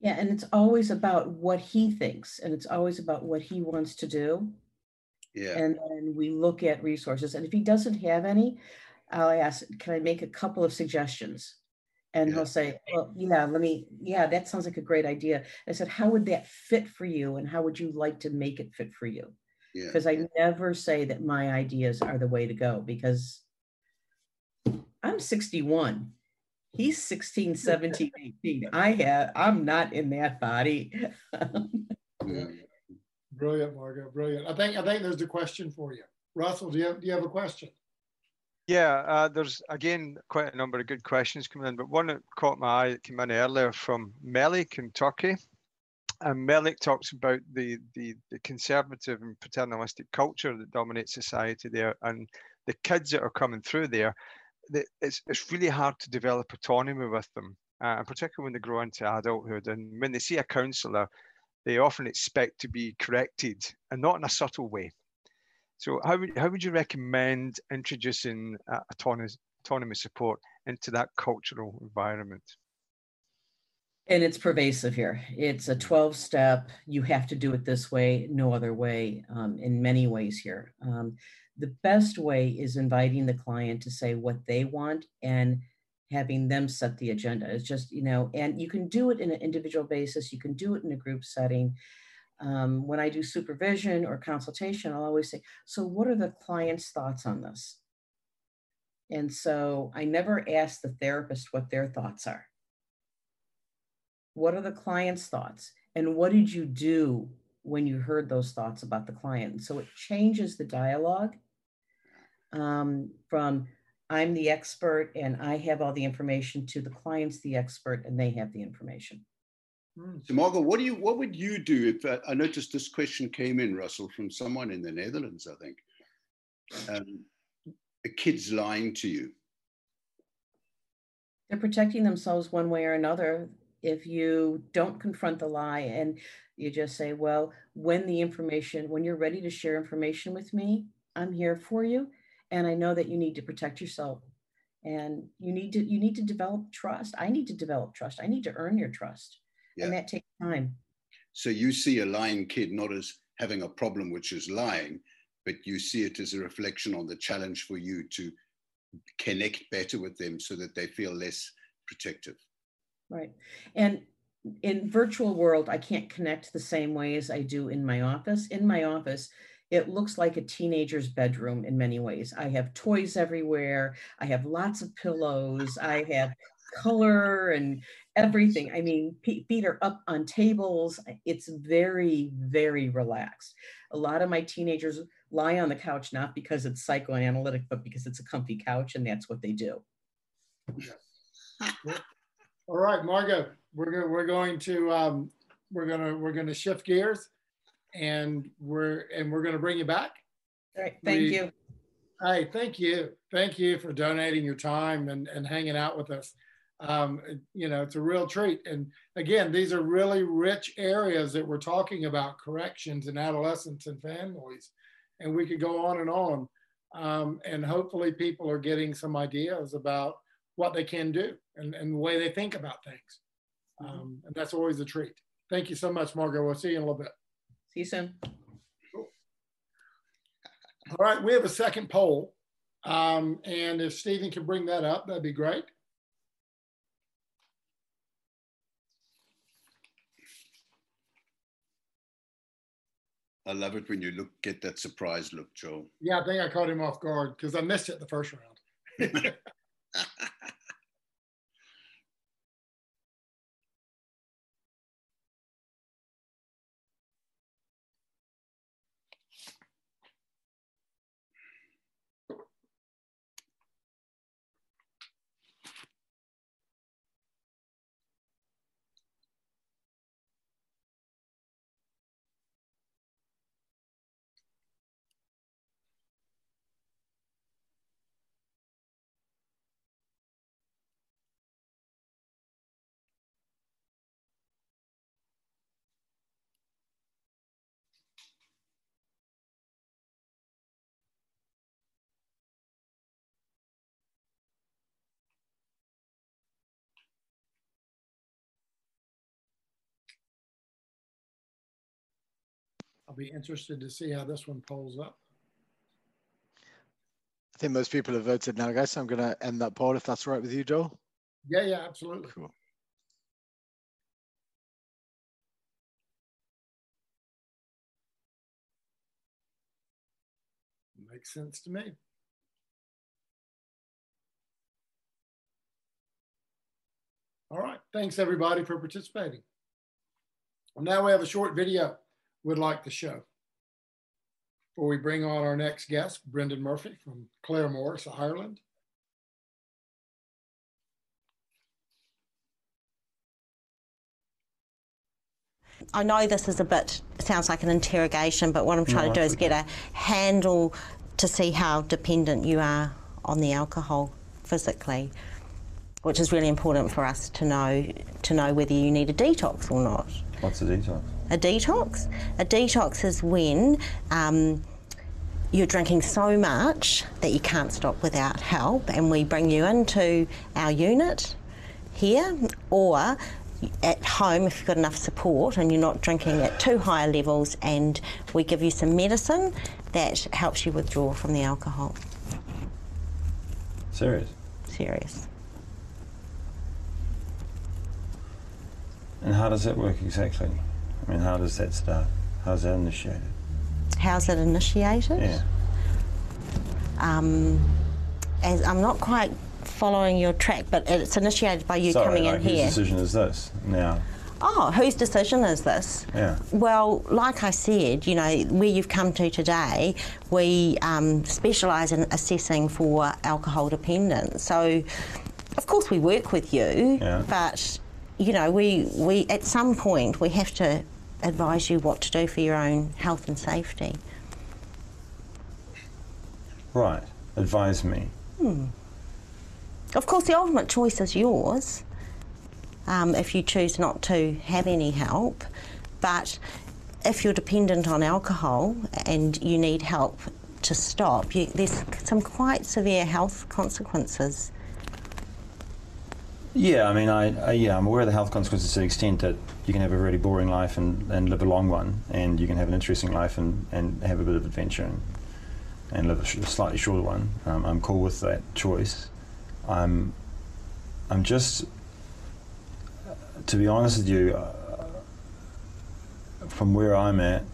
Yeah, and it's always about what he thinks, and it's always about what he wants to do. Yeah. And then we look at resources. And if he doesn't have any, I'll ask, can I make a couple of suggestions? And Yeah. he'll say, well, yeah, let me, yeah, that sounds like a great idea. I said, how would that fit for you? And how would you like to make it fit for you? Yeah. Because I never say that my ideas are the way to go because I'm 61. He's 16, 17, 18. I have, I'm not in that body. Yeah. Brilliant, Margot. Brilliant. I think I think there's a question for you. Russell, do you have, do you have a question? Yeah, uh, there's again quite a number of good questions coming in, but one that caught my eye came in earlier from Melik in Turkey. And Melik talks about the, the, the conservative and paternalistic culture that dominates society there, and the kids that are coming through there. It's it's really hard to develop autonomy with them, uh, and particularly when they grow into adulthood. And when they see a counsellor, they often expect to be corrected, and not in a subtle way. So how would, how would you recommend introducing uh, autonomous, autonomy support into that cultural environment? And it's pervasive here. It's a 12 step. You have to do it this way, no other way, um, in many ways here. Um, the best way is inviting the client to say what they want and having them set the agenda. It's just, you know, and you can do it in an individual basis, you can do it in a group setting. Um, when I do supervision or consultation, I'll always say, So, what are the client's thoughts on this? And so I never ask the therapist what their thoughts are. What are the client's thoughts? And what did you do when you heard those thoughts about the client? So it changes the dialogue um, from I'm the expert and I have all the information to the client's the expert and they have the information. Hmm. So Margot, what do you what would you do if uh, I noticed this question came in, Russell, from someone in the Netherlands, I think. Um, a kid's lying to you. They're protecting themselves one way or another. If you don't confront the lie and you just say, well, when the information, when you're ready to share information with me, I'm here for you. And I know that you need to protect yourself and you need to you need to develop trust. I need to develop trust. I need to earn your trust. And that takes time. So you see a lying kid not as having a problem, which is lying, but you see it as a reflection on the challenge for you to connect better with them so that they feel less protective. Right. And in virtual world, I can't connect the same way as I do in my office. In my office, it looks like a teenager's bedroom in many ways. I have toys everywhere. I have lots of pillows. I have color and everything. I mean, feet are up on tables. It's very, very relaxed. A lot of my teenagers lie on the couch not because it's psychoanalytic, but because it's a comfy couch, and that's what they do. All right, Margot, we're going we're going to um, we're gonna we're gonna shift gears, and we're and we're gonna bring you back. All right. Thank We- you. Hey, thank you, thank you for donating your time and and hanging out with us. Um, you know, it's a real treat. And again, these are really rich areas that we're talking about: corrections and adolescents and families, and we could go on and on. Um, and hopefully, people are getting some ideas about what they can do and, and the way they think about things. Um, and that's always a treat. Thank you so much, Margot. We'll see you in a little bit. See you soon. All right, we have a second poll. Um, and if Stephen can bring that up, that'd be great. I love it when you look get that surprise look, Joel. Yeah, I think I caught him off guard because I missed it the first round. be interested to see how this one polls up. I think most people have voted now, guys. So I'm going to end that poll if that's all right with you, Joel. Yeah, yeah, absolutely. Cool. Makes sense to me. All right. Thanks, everybody, for participating. Well, now we have a short video we'd like to show. Before we bring on our next guest, Brendan Murphy from Claremorris, Ireland. I know this is a bit, sounds like an interrogation, but what I'm trying No, to do is get a handle to see how dependent you are on the alcohol physically, which is really important for us to know to know whether you need a detox or not. What's the detail? A detox? A detox is when um, you're drinking so much that you can't stop without help, and we bring you into our unit here, or at home if you've got enough support and you're not drinking at too high levels, and we give you some medicine that helps you withdraw from the alcohol. Serious? Serious. And how does that work exactly? I mean, how does that start? How's that initiated? How's it initiated? Yeah. Um, as I'm not quite following your track, but it's initiated by you Sorry, coming like in whose here. Whose decision is this now? Oh, whose decision is this? Yeah. Well, like I said, you know, where you've come to today, we um, specialise in assessing for alcohol dependence. So, of course, we work with you, Yeah. but you know, we we at some point we have to advise you what to do for your own health and safety. Right. Advise me. Of course, the ultimate choice is yours um, if you choose not to have any help. But if you're dependent on alcohol and you need help to stop, you, there's some quite severe health consequences. Yeah, I mean, I, I yeah, I'm aware of the health consequences to the extent that you can have a really boring life and, and live a long one, and you can have an interesting life and, and have a bit of adventure and, and live a sh- slightly shorter one. Um, I'm cool with that choice. I'm I'm just, to be honest with you, uh, from where I'm at,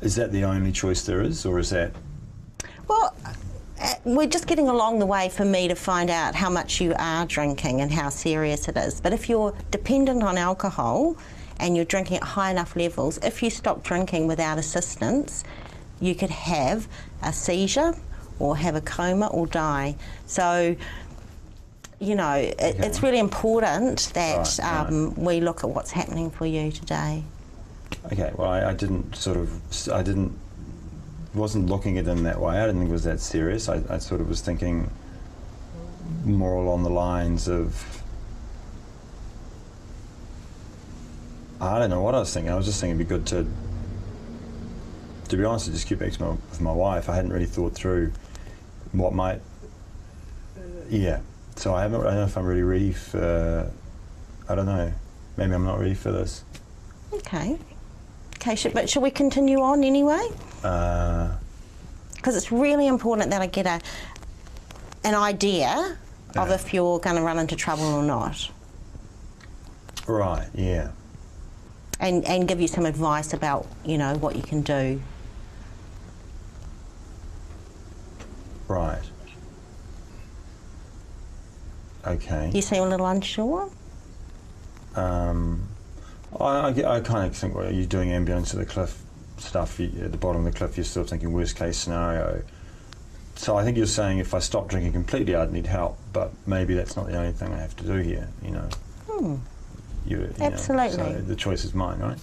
is that the only choice there is, or is that Well, we're just getting along the way for me to find out how much you are drinking and how serious it is. But if you're dependent on alcohol and you're drinking at high enough levels, if you stop drinking without assistance, you could have a seizure or have a coma or die. So, you know, it, it's really important that Right, right. um, we look at what's happening for you today. Okay, well, I, I didn't sort of, I didn't, wasn't looking at in that way. I didn't think it was that serious. I, I sort of was thinking more along the lines of, I don't know what I was thinking. I was just thinking it'd be good to, to be honest, to just keep back my, with my wife. I hadn't really thought through what might, yeah. So I haven't, I don't know if I'm really ready for, I don't know. Maybe I'm not ready for this. Okay. Okay, should, but shall we continue on anyway? Uh, because it's really important that I get a an idea of if you're going to run into trouble or not, Right, yeah. and and give you some advice about you know what you can do. Right. Okay. You seem a little unsure. Um, I, I, I kind of think, well, you're doing ambulance to the cliff stuff at the bottom of the cliff, you're still thinking worst case scenario. So I think you're saying if I stop drinking completely, I'd need help, but maybe that's not the only thing I have to do here, you know. Hmm. You, you know, Absolutely. so the choice is mine, right?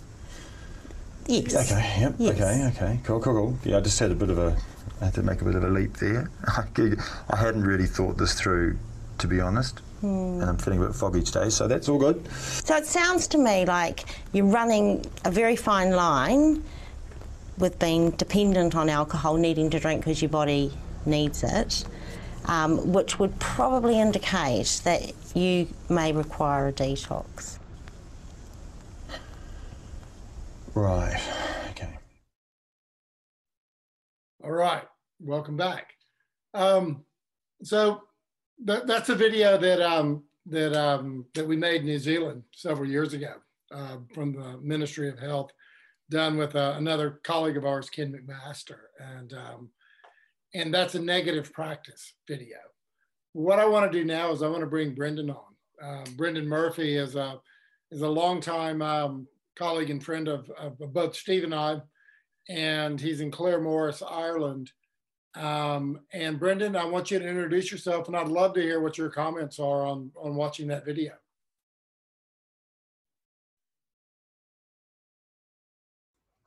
Yes. Okay, yep, Yes. okay, okay, cool, cool, cool. Yeah, I just had a bit of a, I had to make a bit of a leap there. I hadn't really thought this through, to be honest, Hmm. and I'm feeling a bit foggy today, so that's all good. So it sounds to me like you're running a very fine line with being dependent on alcohol, needing to drink because your body needs it, um, which would probably indicate that you may require a detox. Right, okay. All right, welcome back. Um, so that, that's a video that, um, that, um, that we made in New Zealand several years ago uh, from the Ministry of Health done with uh, another colleague of ours, Ken McMaster, and um, and that's a negative practice video. What I want to do now is I want to bring Brendan on. Uh, Brendan Murphy is a is a longtime um, colleague and friend of, of, both Steve and I, and he's in Claremorris, Ireland. Um, and Brendan, I want you to introduce yourself, and I'd love to hear what your comments are on on watching that video.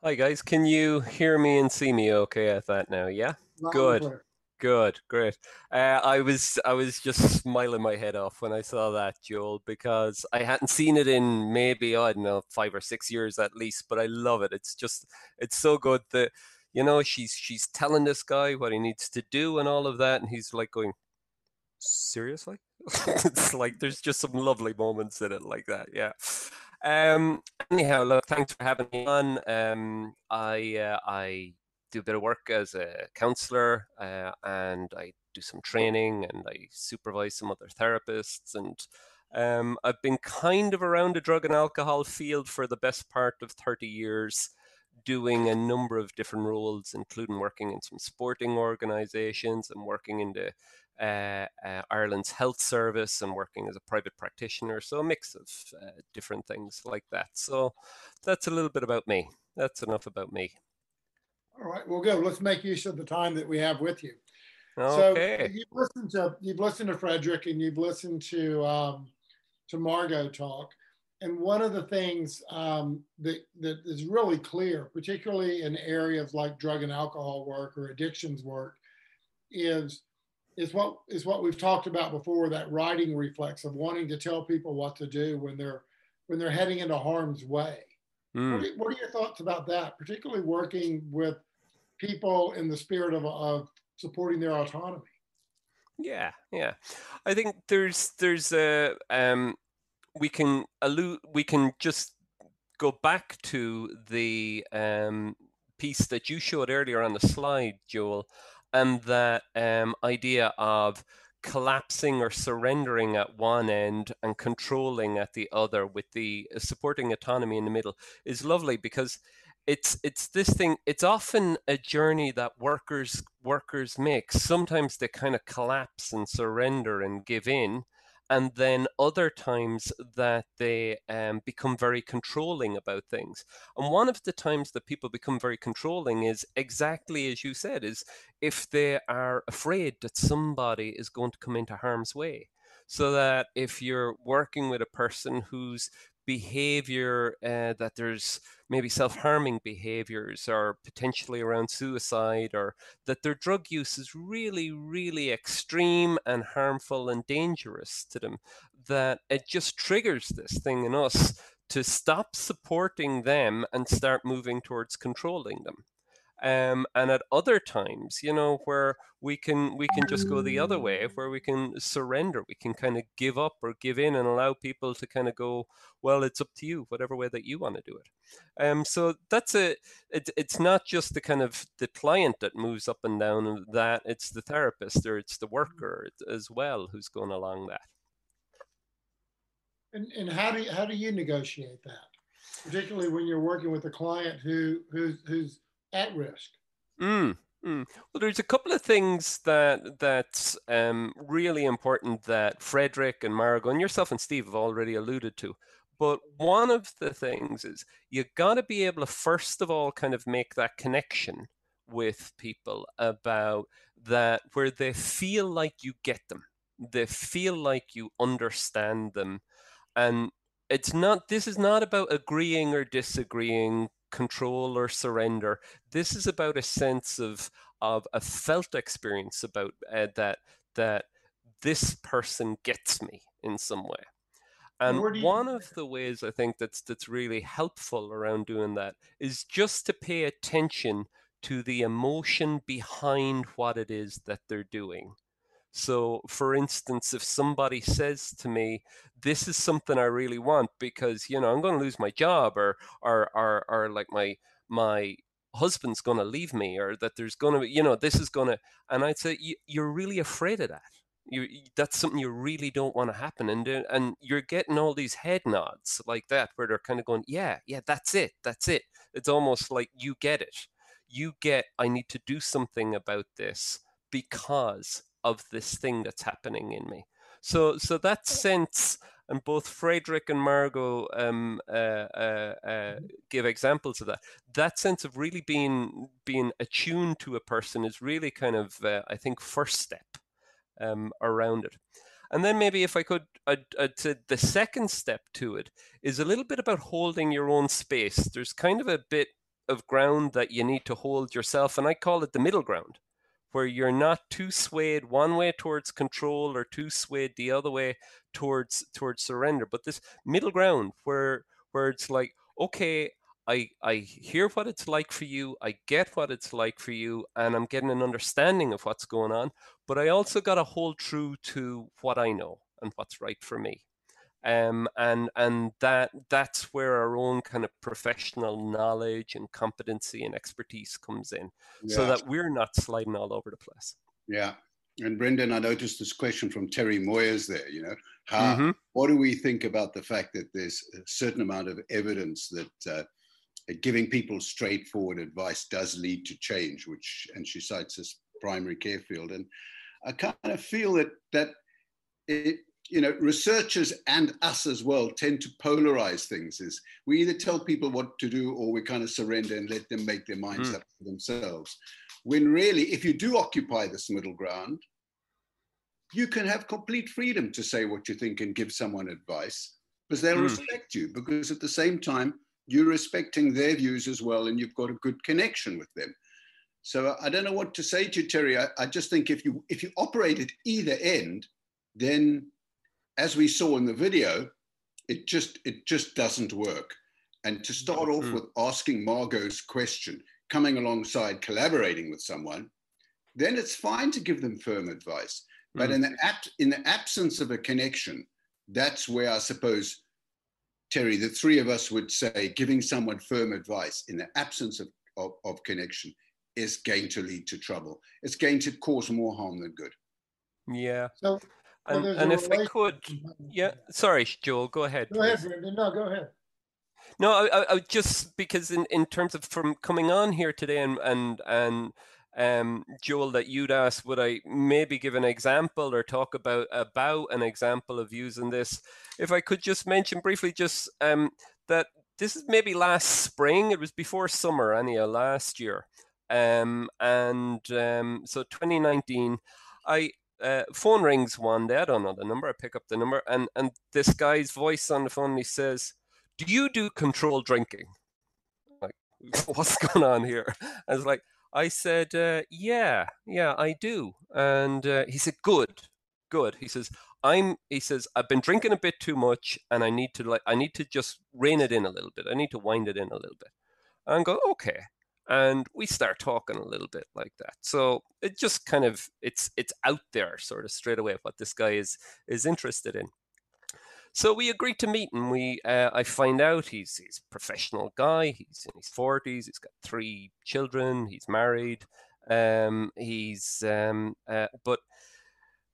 Hi guys, can you hear me and see me okay at that now? Yeah? Good. Good, great. Uh, I was I was just smiling my head off when I saw that, Joel, because I hadn't seen it in maybe I don't know five or six years at least. But I love it. It's just it's so good that you know she's she's telling this guy what he needs to do and all of that, and he's like going, seriously? it's like there's just some lovely moments in it like that. Yeah. Um. Anyhow, look, thanks for having me on. Um. I uh, I do a bit of work as a counselor uh, and I do some training and I supervise some other therapists. And um, I've been kind of around the drug and alcohol field for the best part of 30 years, doing a number of different roles, including working in some sporting organizations and working in the uh, uh, Ireland's health service and working as a private practitioner. So a mix of uh, different things like that. So that's a little bit about me. That's enough about me. All right, well, good. Let's make use of the time that we have with you. Okay. So you've listened to you've listened to Frederick and you've listened to um, to Margot talk, and one of the things um, that that is really clear, particularly in areas like drug and alcohol work or addictions work, is is what is what we've talked about before that righting reflex of wanting to tell people what to do when they're when they're heading into harm's way. Mm. What, are, what, are, your thoughts about that, particularly working with people in the spirit of, of supporting their autonomy? Yeah, yeah. I think there's there's a um, we can allude we can just go back to the um, piece that you showed earlier on the slide, Joel, and that um, idea of collapsing or surrendering at one end and controlling at the other with the uh, supporting autonomy in the middle is lovely because it's it's this thing it's often a journey that workers workers make. Sometimes they kind of collapse and surrender and give in and then other times that they um, become very controlling about things. And one of the times that people become very controlling is exactly as you said is if they are afraid that somebody is going to come into harm's way. So that if you're working with a person who's behavior uh, that there's maybe self-harming behaviors or potentially around suicide or that their drug use is really really extreme and harmful and dangerous to them that it just triggers this thing in us to stop supporting them and start moving towards controlling them um, and at other times you know where we can we can just go the other way where we can surrender we can kind of give up or give in and allow people to kind of go well it's up to you whatever way that you want to do it. Um, so that's a it, it's not just the kind of the client that moves up and down that it's the therapist or it's the worker as well who's going along that. And, and how do you, how do you negotiate that? Particularly when you're working with a client who who's who's at risk. Mm, mm. Well, there's a couple of things that that's um, really important that Frederick and Margot and yourself and Steve have already alluded to. But one of the things is you've got to be able to first of all kind of make that connection with people about that where they feel like you get them, they feel like you understand them, and it's not. This is not about agreeing or disagreeing control or surrender. This is about a sense of of a felt experience about uh, that that this person gets me in some way. And one of the ways I think that's that's really helpful around doing that is just to pay attention to the emotion behind what it is that they're doing. So, for instance, if somebody says to me, "This is something I really want because you know I'm going to lose my job," or or or, or like my my husband's going to leave me or that there's going to be, you know, this is going to, and I'd say, you're really afraid of that. You, that's something you really don't want to happen. And, uh, and you're getting all these head nods like that where they're kind of going, yeah, yeah, that's it. That's it. It's almost like you get it. You get, I need to do something about this because of this thing that's happening in me. So, so that sense and both Frederick and Margot um, uh, uh, uh, mm-hmm. give examples of that. That sense of really being being attuned to a person is really kind of, uh, I think, first step um, around it. And then maybe if I could, I'd, I'd say the second step to it is a little bit about holding your own space. There's kind of a bit of ground that you need to hold yourself, and I call it the middle ground where you're not too swayed one way towards control or too swayed the other way towards towards surrender but this middle ground where where it's like okay I, I hear what it's like for you. I get what it's like for you, and I'm getting an understanding of what's going on. But I also got to hold true to what I know and what's right for me um, and and that that's where our own kind of professional knowledge and competency and expertise comes in, yeah. so that we're not sliding all over the place. Yeah, and Brendan, I noticed this question from Terri Moyers there. You know, how mm-hmm. what do we think about the fact that there's a certain amount of evidence that uh, giving people straightforward advice does lead to change, which and she cites this primary care field, and I kind of feel that that it you know, researchers and us as well tend to polarize things. Is we either tell people what to do or we kind of surrender and let them make their minds mm. up for themselves. When really, if you do occupy this middle ground, you can have complete freedom to say what you think and give someone advice because they'll mm. respect you. Because at the same time, you're respecting their views as well, and you've got a good connection with them. So I don't know what to say to you, Terri. I, I just think if you if you operate at either end, then as we saw in the video, it just it just doesn't work. And to start off mm. with asking Margot's question, coming alongside collaborating with someone, then it's fine to give them firm advice. But mm. in the ab- in the absence of a connection, that's where I suppose Terri, the three of us would say giving someone firm advice in the absence of, of, of connection is going to lead to trouble. It's going to cause more harm than good. Yeah. So and, well, and if I could, yeah, sorry, Joel, go ahead. Go ahead, Brendan. No, go ahead. No, I, I, just because in, in terms of from coming on here today and and and um, Joel, that you'd asked, would I maybe give an example or talk about about an example of using this? If I could just mention briefly, just um, that this is maybe last spring. It was before summer, anyhow, last year, um, and um, so 2019. I uh, phone rings one day. I don't know the number. I pick up the number, and and this guy's voice on the phone. He says, "Do you do controlled drinking?" Like, what's going on here? I was like, I said, uh, "Yeah, yeah, I do." And uh, he said, "Good, good." He says, "I'm." He says, "I've been drinking a bit too much, and I need to like, I need to just rein it in a little bit. I need to wind it in a little bit." And go, "Okay." And we start talking a little bit like that. So it just kind of it's it's out there sort of straight away what this guy is is interested in. So we agreed to meet and we uh, i find out he's he's a professional guy he's in his 40s he's got three children he's married um, he's um, uh, but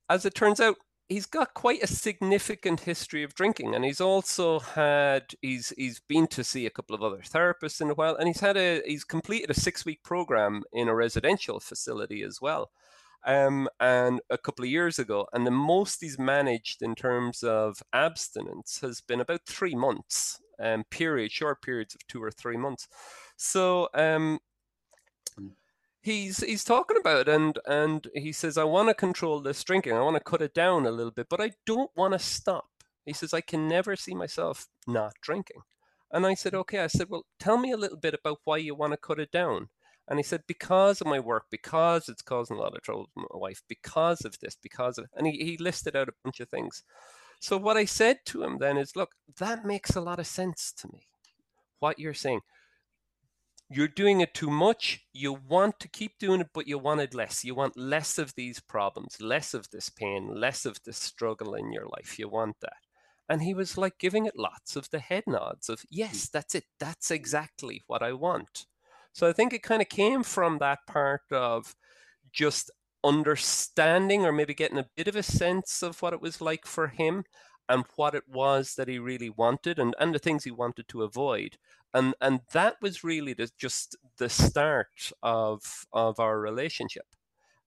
as it turns out he's got quite a significant history of drinking and he's also had he's he's been to see a couple of other therapists in a while and he's had a he's completed a six week program in a residential facility as well um, and a couple of years ago and the most he's managed in terms of abstinence has been about three months um, period short periods of two or three months. So um, he's he's talking about it and and he says i want to control this drinking. I want to cut it down a little bit but i don't want to stop. He says i can never see myself not drinking. And i said hmm. okay. I said well tell me a little bit about why you want to cut it down. And he said because of my work because it's causing a lot of trouble with my wife because of this because of and he, he listed out a bunch of things. So what i said to him then is look that makes a lot of sense to me what you're saying you're doing it too much. You want to keep doing it, but you want it less. You want less of these problems, less of this pain, less of this struggle in your life. You want that. And he was like giving it lots of the head nods of, yes, mm. that's it. That's exactly what I want. So I think it kind of came from that part of just understanding or maybe getting a bit of a sense of what it was like for him and what it was that he really wanted and, and the things he wanted to avoid and and that was really the, just the start of of our relationship.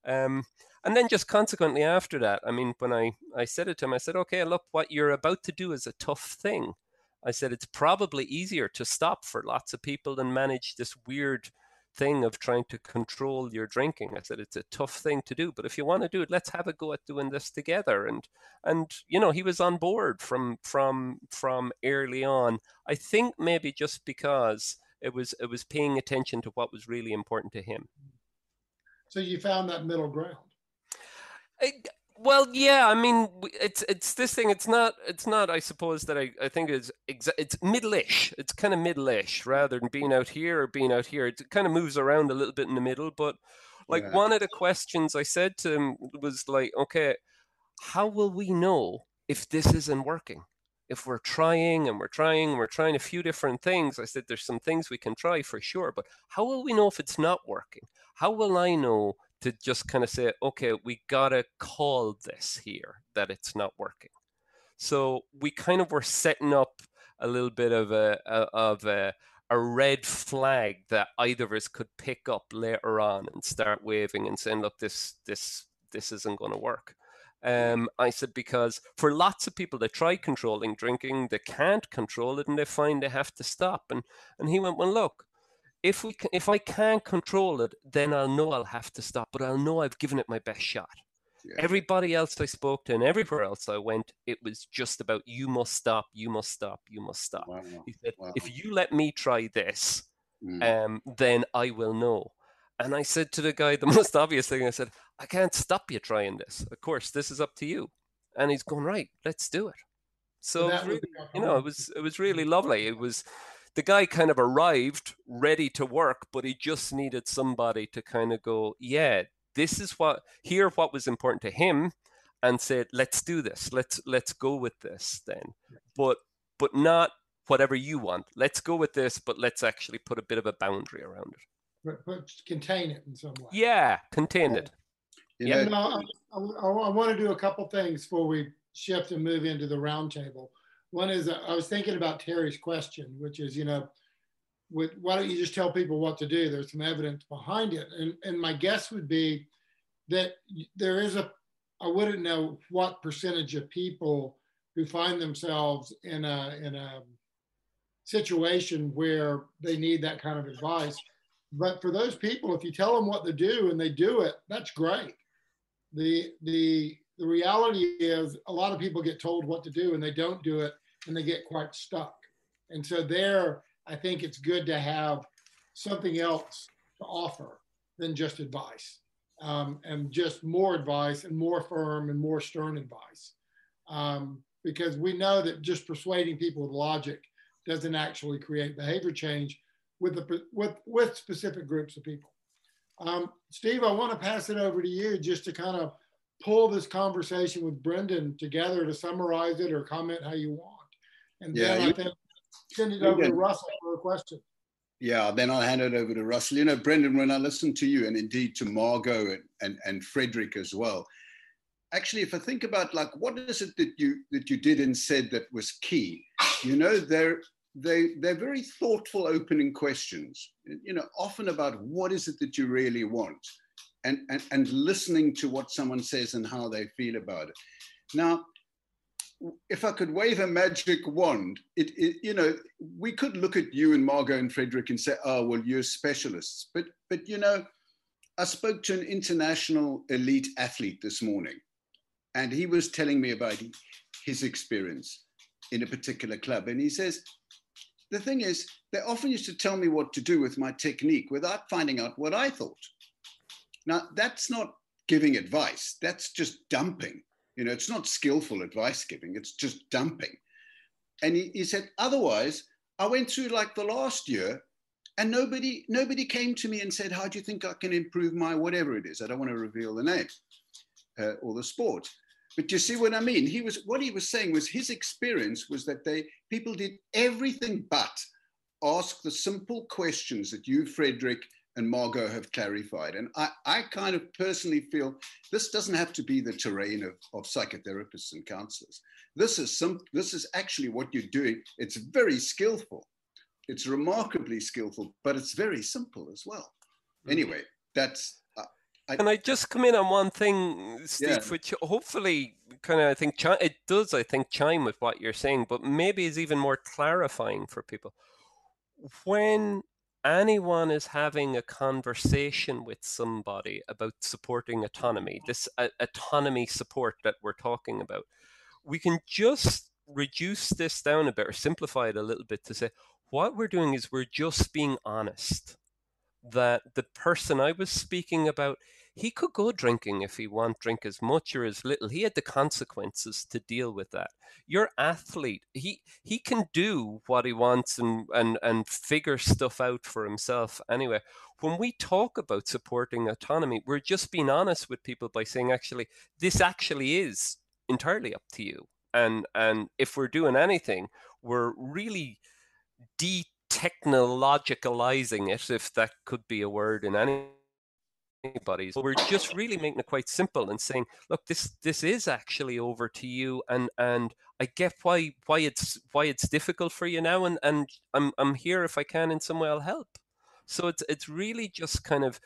Um, and then just consequently after that i mean when i i said it to him i said okay look what you're about to do is a tough thing. I said it's probably easier to stop for lots of people than manage this weird thing of trying to control your drinking. I said it's a tough thing to do, but if you want to do it, let's have a go at doing this together. And and you know he was on board from from from early on. I think maybe just because it was it was paying attention to what was really important to him. So you found that middle ground. I, well, yeah, I mean, it's it's this thing. It's not. It's not. I suppose that I, I think it's exa- it's middle-ish. It's kind of middle-ish rather than being out here or being out here. It kind of moves around a little bit in the middle. But like Yeah. one of the questions I said to him was like, okay, how will we know if this isn't working? If we're trying and we're trying and we're trying a few different things, I said there's some things we can try for sure. But how will we know if it's not working? How will I know to just kind of say, okay, we gotta call this here that it's not working. So we kind of were setting up a little bit of a, a of a, a red flag that either of us could pick up later on and start waving and saying, look, this this this isn't going to work. Um, I said because for lots of people that try controlling drinking, they can't control it and they find they have to stop. And and he went, well, look, if we can, if I can't control it, then I'll know I'll have to stop, but I'll know I've given it my best shot. Yeah. Everybody else I spoke to and everywhere else I went, it was just about you must stop, you must stop, you must stop. Wow. He said, Wow. if you let me try this, Mm. um, then I will know. And I said to the guy the most obvious thing, I said, I can't stop you trying this. Of course, this is up to you. And he's going, right, let's do it. So, it was that would really, you know, it was it was really lovely. It was the guy kind of arrived ready to work, but he just needed somebody to kind of go, yeah, this is what hear what was important to him and said, let's do this. Let's let's go with this then. But but not whatever you want. Let's go with this, but let's actually put a bit of a boundary around it. But, but contain it in some way. Yeah, contain it. You Yeah. know, No, I, I, want to do a couple things before we shift and move into the roundtable. One is uh, I was thinking about Terri's question, which is, you know, with, why don't you just tell people what to do? There's some evidence behind it. And, and my guess would be that there is a, I wouldn't know what percentage of people who find themselves in a, in a situation where they need that kind of advice. But for those people, if you tell them what to do and they do it, that's great the the the reality is a lot of people get told what to do and they don't do it and they get quite stuck. And so there i think it's good to have something else to offer than just advice um, and just more advice and more firm and more stern advice. Um, because we know that just persuading people with logic doesn't actually create behavior change with the with with specific groups of people. Um, Steve, I want to pass it over to you just to kind of pull this conversation with Brendan together to summarize it or comment how you want. And then Yeah, I you- think send it over to Russell for a question. Yeah, then I'll hand it over to Russell. You know, Brendan, when I listened to you and indeed to Margot and, and, and Frederick as well, actually, if I think about like what is it that you that you did and said that was key, you know, they're they they're very thoughtful opening questions, you know, often about what is it that you really want and, and, and listening to what someone says and how they feel about it. Now, if I could wave a magic wand, it, it, you know, we could look at you and Margot and Frederick and say, oh, well, you're specialists. But, but you know, I spoke to an international elite athlete this morning, and he was telling me about his experience in a particular club. And he says, the thing is, they often used to tell me what to do with my technique without finding out what I thought. Now, that's not giving advice, that's just dumping. You know, it's not skillful advice giving, it's just dumping. And he, he said, otherwise, I went through like the last year and nobody nobody came to me and said, how do you think I can improve my whatever it is? I don't want to reveal the name uh, or the sport. But you see what I mean? He was what he was saying was his experience was that they people did everything but ask the simple questions that you, Frederick, and Margot have clarified. And I, I kind of personally feel this doesn't have to be the terrain of, of psychotherapists and counselors. This is some this is actually what you're doing. It's very skillful. It's remarkably skillful, but it's very simple as well. Mm-hmm. Anyway, that's I, Can I just come in on one thing, Steve, yeah. which hopefully kind of I think it does, I think, chime with what you're saying, but maybe is even more clarifying for people. When anyone is having a conversation with somebody about supporting autonomy, this uh, autonomy support that we're talking about, we can just reduce this down a bit or simplify it a little bit to say what we're doing is we're just being honest that the person I was speaking about, he could go drinking if he want drink as much or as little. He had the consequences to deal with that. Your athlete, he he can do what he wants and and and figure stuff out for himself anyway. When we talk about supporting autonomy, we're just being honest with people by saying actually this actually is entirely up to you. And and if we're doing anything, we're really de technologicalizing it, if that could be a word in any But we're just really making it quite simple and saying, look, this this is actually over to you, and and I get why why it's why it's difficult for you now, and and I'm I'm here if I can in some way I'll help. So it's it's really just kind of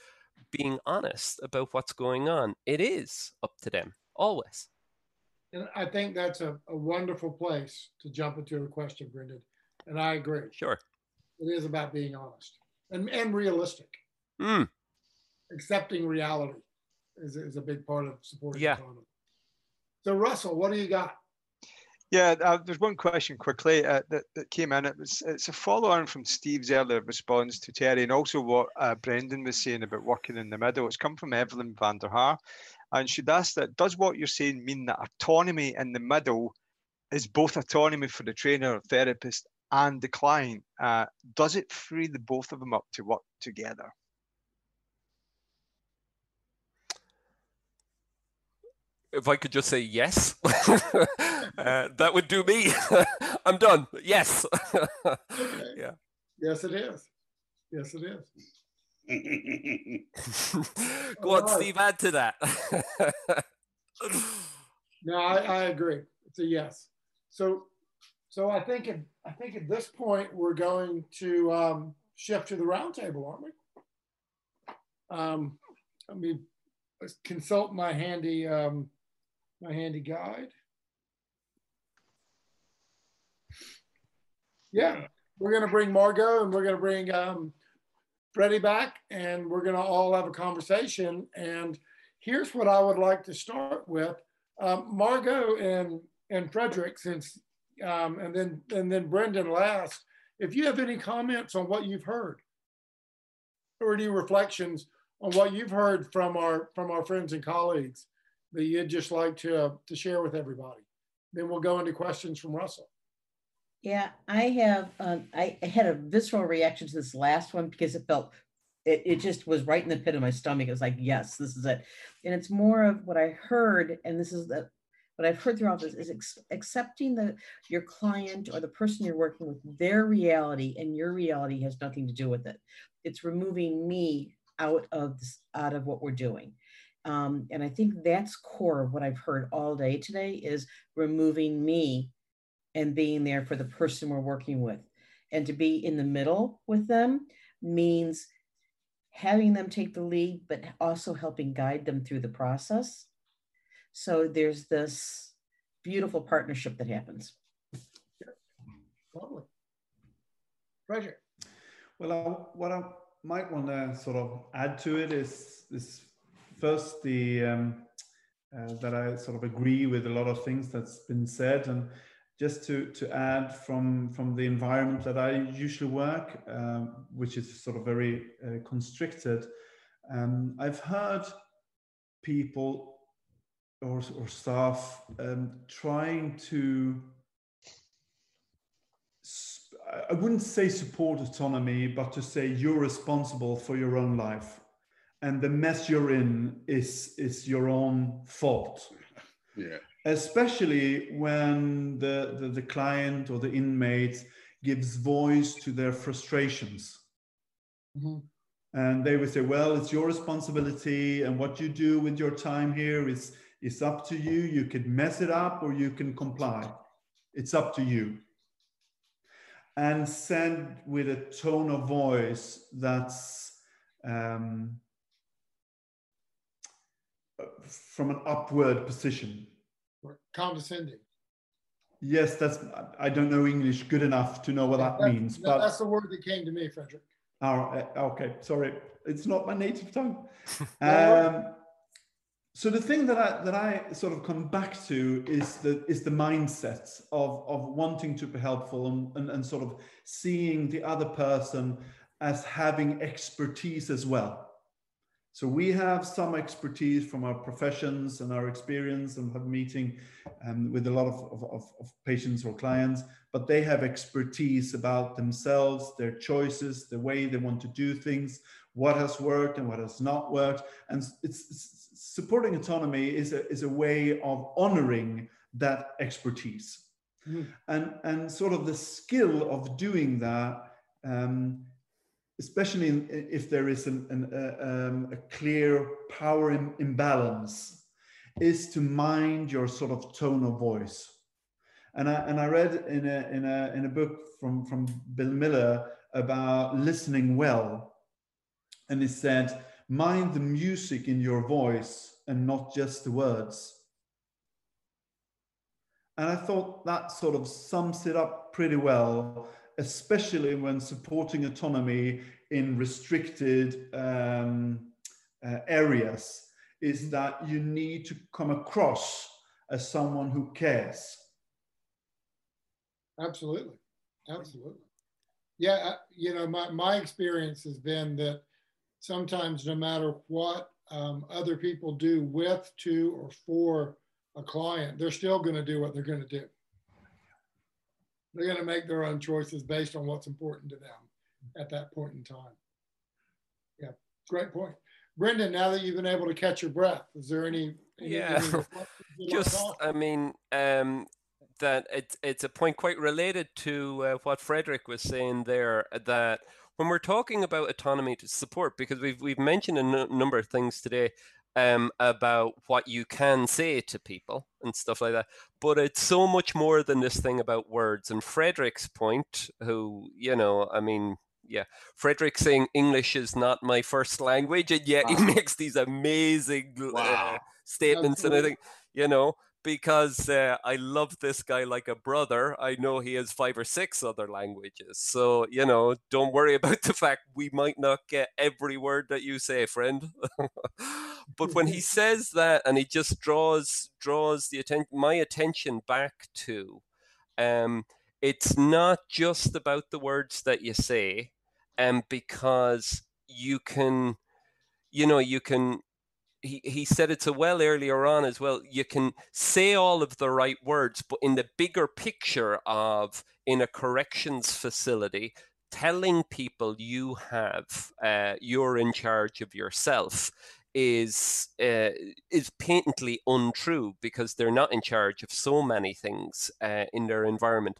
being honest about what's going on. It is up to them always. And I think that's a, a wonderful place to jump into a question, Brendan. And I agree. Sure. It is about being honest and, and realistic. Mm. Accepting reality is, is a big part of supporting yeah. autonomy. So, Russell, what do you got? Yeah, uh, there's one question quickly uh, that, that came in. It was it's a follow on from Steve's earlier response to Terri, and also what uh, Brendan was saying about working in the middle. It's come from Evelyn van der Haar, and she'd asked that does what you're saying mean that autonomy in the middle is both autonomy for the trainer or therapist and the client, uh, does it free the both of them up to work together? If I could just say yes, uh, that would do me. I'm done. Yes. okay. Yeah. Yes, it is. Yes, it is. Go on, right. Steve, add to that. no, I, I agree. It's a yes. So so I think at, I think at this point we're going to um, shift to the roundtable, aren't we? Um, let me consult my handy um, my handy guide. Yeah, we're going to bring Margot and we're going to bring um, Freddie back, and we're going to all have a conversation. And here's what I would like to start with: um, Margot and and Frederick, since um, and then and then Brendan last. If you have any comments on what you've heard, or any reflections on what you've heard from our from our friends and colleagues that you'd just like to uh, to share with everybody, then we'll go into questions from Russell. Yeah, I have. Um, I had a visceral reaction to this last one because it felt it, it just was right in the pit of my stomach. It was like, yes, this is it. And it's more of what I heard, and this is the what I've heard throughout this is accepting the your client or the person you're working with their reality and your reality has nothing to do with it. It's removing me out of this, out of what we're doing. Um, and I think that's core of what I've heard all day today is removing me and being there for the person we're working with. And to be in the middle with them means having them take the lead, but also helping guide them through the process so there's this beautiful partnership that happens. Totally. Pleasure. Well, I, what I might want to sort of add to it is this first the um, uh, that I sort of agree with a lot of things that's been said, and just to to add from from the environment that I usually work, um, which is sort of very uh, constricted. Um, I've heard people or, or staff um, trying to I wouldn't say support autonomy, but to say you're responsible for your own life, and the mess you're in is is your own fault. Yeah. Especially when the, the, the client or the inmate gives voice to their frustrations. Mm-hmm. And they would say, well, it's your responsibility, and what you do with your time here is, is up to you. You could mess it up or you can comply. It's up to you. And send with a tone of voice that's um, from an upward position. Condescending. Yes, that's. I don't know English good enough to know what that, that means. but that's the word that came to me, Frederick. Oh, okay. Sorry, it's not my native tongue. um, so the thing that I that I sort of come back to is the is the mindset of of wanting to be helpful and, and, and sort of seeing the other person as having expertise as well. So we have some expertise from our professions and our experience and have meeting um, with a lot of, of, of, patients or clients, but they have expertise about themselves, their choices, the way they want to do things, what has worked and what has not worked. And it's, it's supporting autonomy is a, is a way of honoring that expertise. Mm. And, and sort of the skill of doing that um, especially in, if there is an, an, uh, um, a clear power Im imbalance, is to mind your sort of tone of voice. And I, and I read in a, in, a, in a book from, from Bill Miller about listening well. And it said, mind the music in your voice and not just the words. And I thought that sort of sums it up pretty well especially when supporting autonomy in restricted um, uh, areas, is mm-hmm. that you need to come across as someone who cares. Absolutely. Absolutely. Yeah, uh, you know, my, my experience has been that sometimes no matter what um, other people do with, to, or for a client, they're still going to do what they're going to do they're going to make their own choices based on what's important to them at that point in time. Yeah, great point. Brendan, now that you've been able to catch your breath, is there any? any yeah, just I mean, um, that it's it's a point quite related to uh, what Frederick was saying there. That when we're talking about autonomy to support, because we've we've mentioned a n- number of things today um, about what you can say to people and stuff like that. But it's so much more than this thing about words. And Frederick's point, who, you know, I mean, yeah, Frederick saying English is not my first language, and yet wow. he makes these amazing uh, wow. uh, statements. Absolutely. And I think, you know, because uh, I love this guy like a brother. I know he has five or six other languages. So, you know, don't worry about the fact we might not get every word that you say, friend. but when he says that and he just draws draws the attention my attention back to um, it's not just about the words that you say um, because you can you know you can he, he said it so well earlier on as well. You can say all of the right words, but in the bigger picture of in a corrections facility, telling people you have uh, you're in charge of yourself is uh, is patently untrue because they're not in charge of so many things uh, in their environment.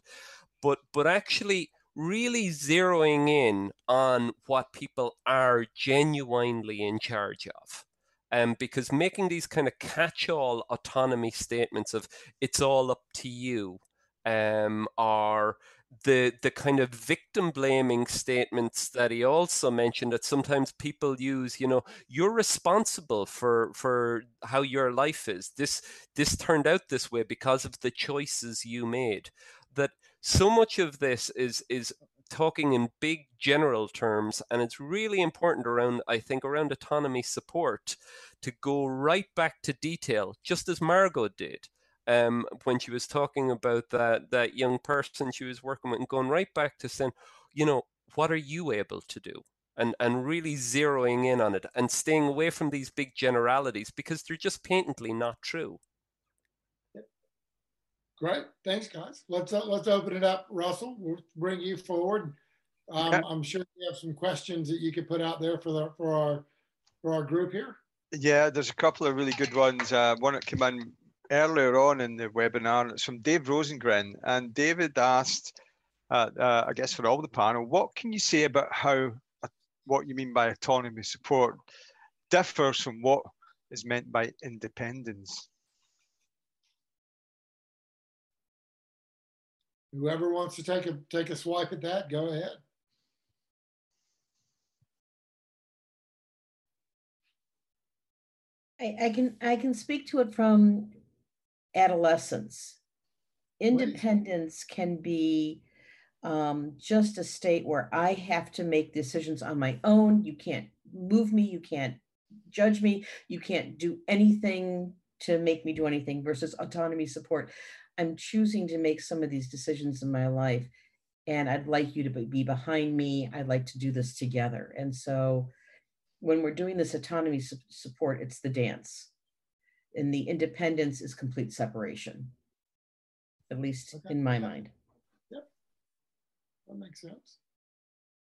But but actually really zeroing in on what people are genuinely in charge of um, because making these kind of catch-all autonomy statements of "it's all up to you" um, are the the kind of victim blaming statements that he also mentioned that sometimes people use you know you're responsible for for how your life is. This this turned out this way because of the choices you made. That so much of this is is talking in big general terms and it's really important around i think around autonomy support to go right back to detail just as margot did um, when she was talking about that that young person she was working with and going right back to saying you know what are you able to do? and and really zeroing in on it and staying away from these big generalities because they're just patently not true Great, thanks, guys. Let's uh, let's open it up, Russell. We'll bring you forward. Um, yeah. I'm sure you have some questions that you could put out there for the for our for our group here. Yeah, there's a couple of really good ones. Uh, one that came in earlier on in the webinar. It's from Dave Rosengren, and David asked, uh, uh, I guess for all the panel, what can you say about how uh, what you mean by autonomy support differs from what is meant by independence? Whoever wants to take a take a swipe at that, go ahead. I, I can I can speak to it from adolescence. Independence can be um, just a state where I have to make decisions on my own. You can't move me. You can't judge me. You can't do anything to make me do anything versus autonomy support. I'm choosing to make some of these decisions in my life and I'd like you to be behind me. I'd like to do this together. And so when we're doing this autonomy su- support, it's the dance. And the independence is complete separation, at least Okay. in my mind. Yep, That makes sense.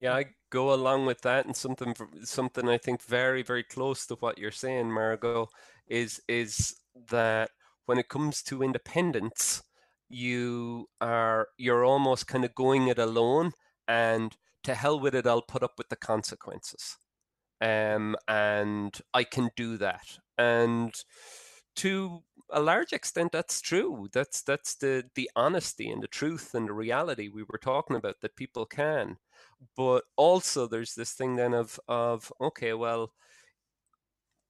Yeah, I go along with that, and something something I think very very close to what you're saying, Margot, is is that when it comes to independence, you are you're almost kind of going it alone, and to hell with it, I'll put up with the consequences, um, and I can do that, and to a large extent that's true. That's that's the the honesty and the truth and the reality we were talking about that people can. But also there's this thing then of of okay well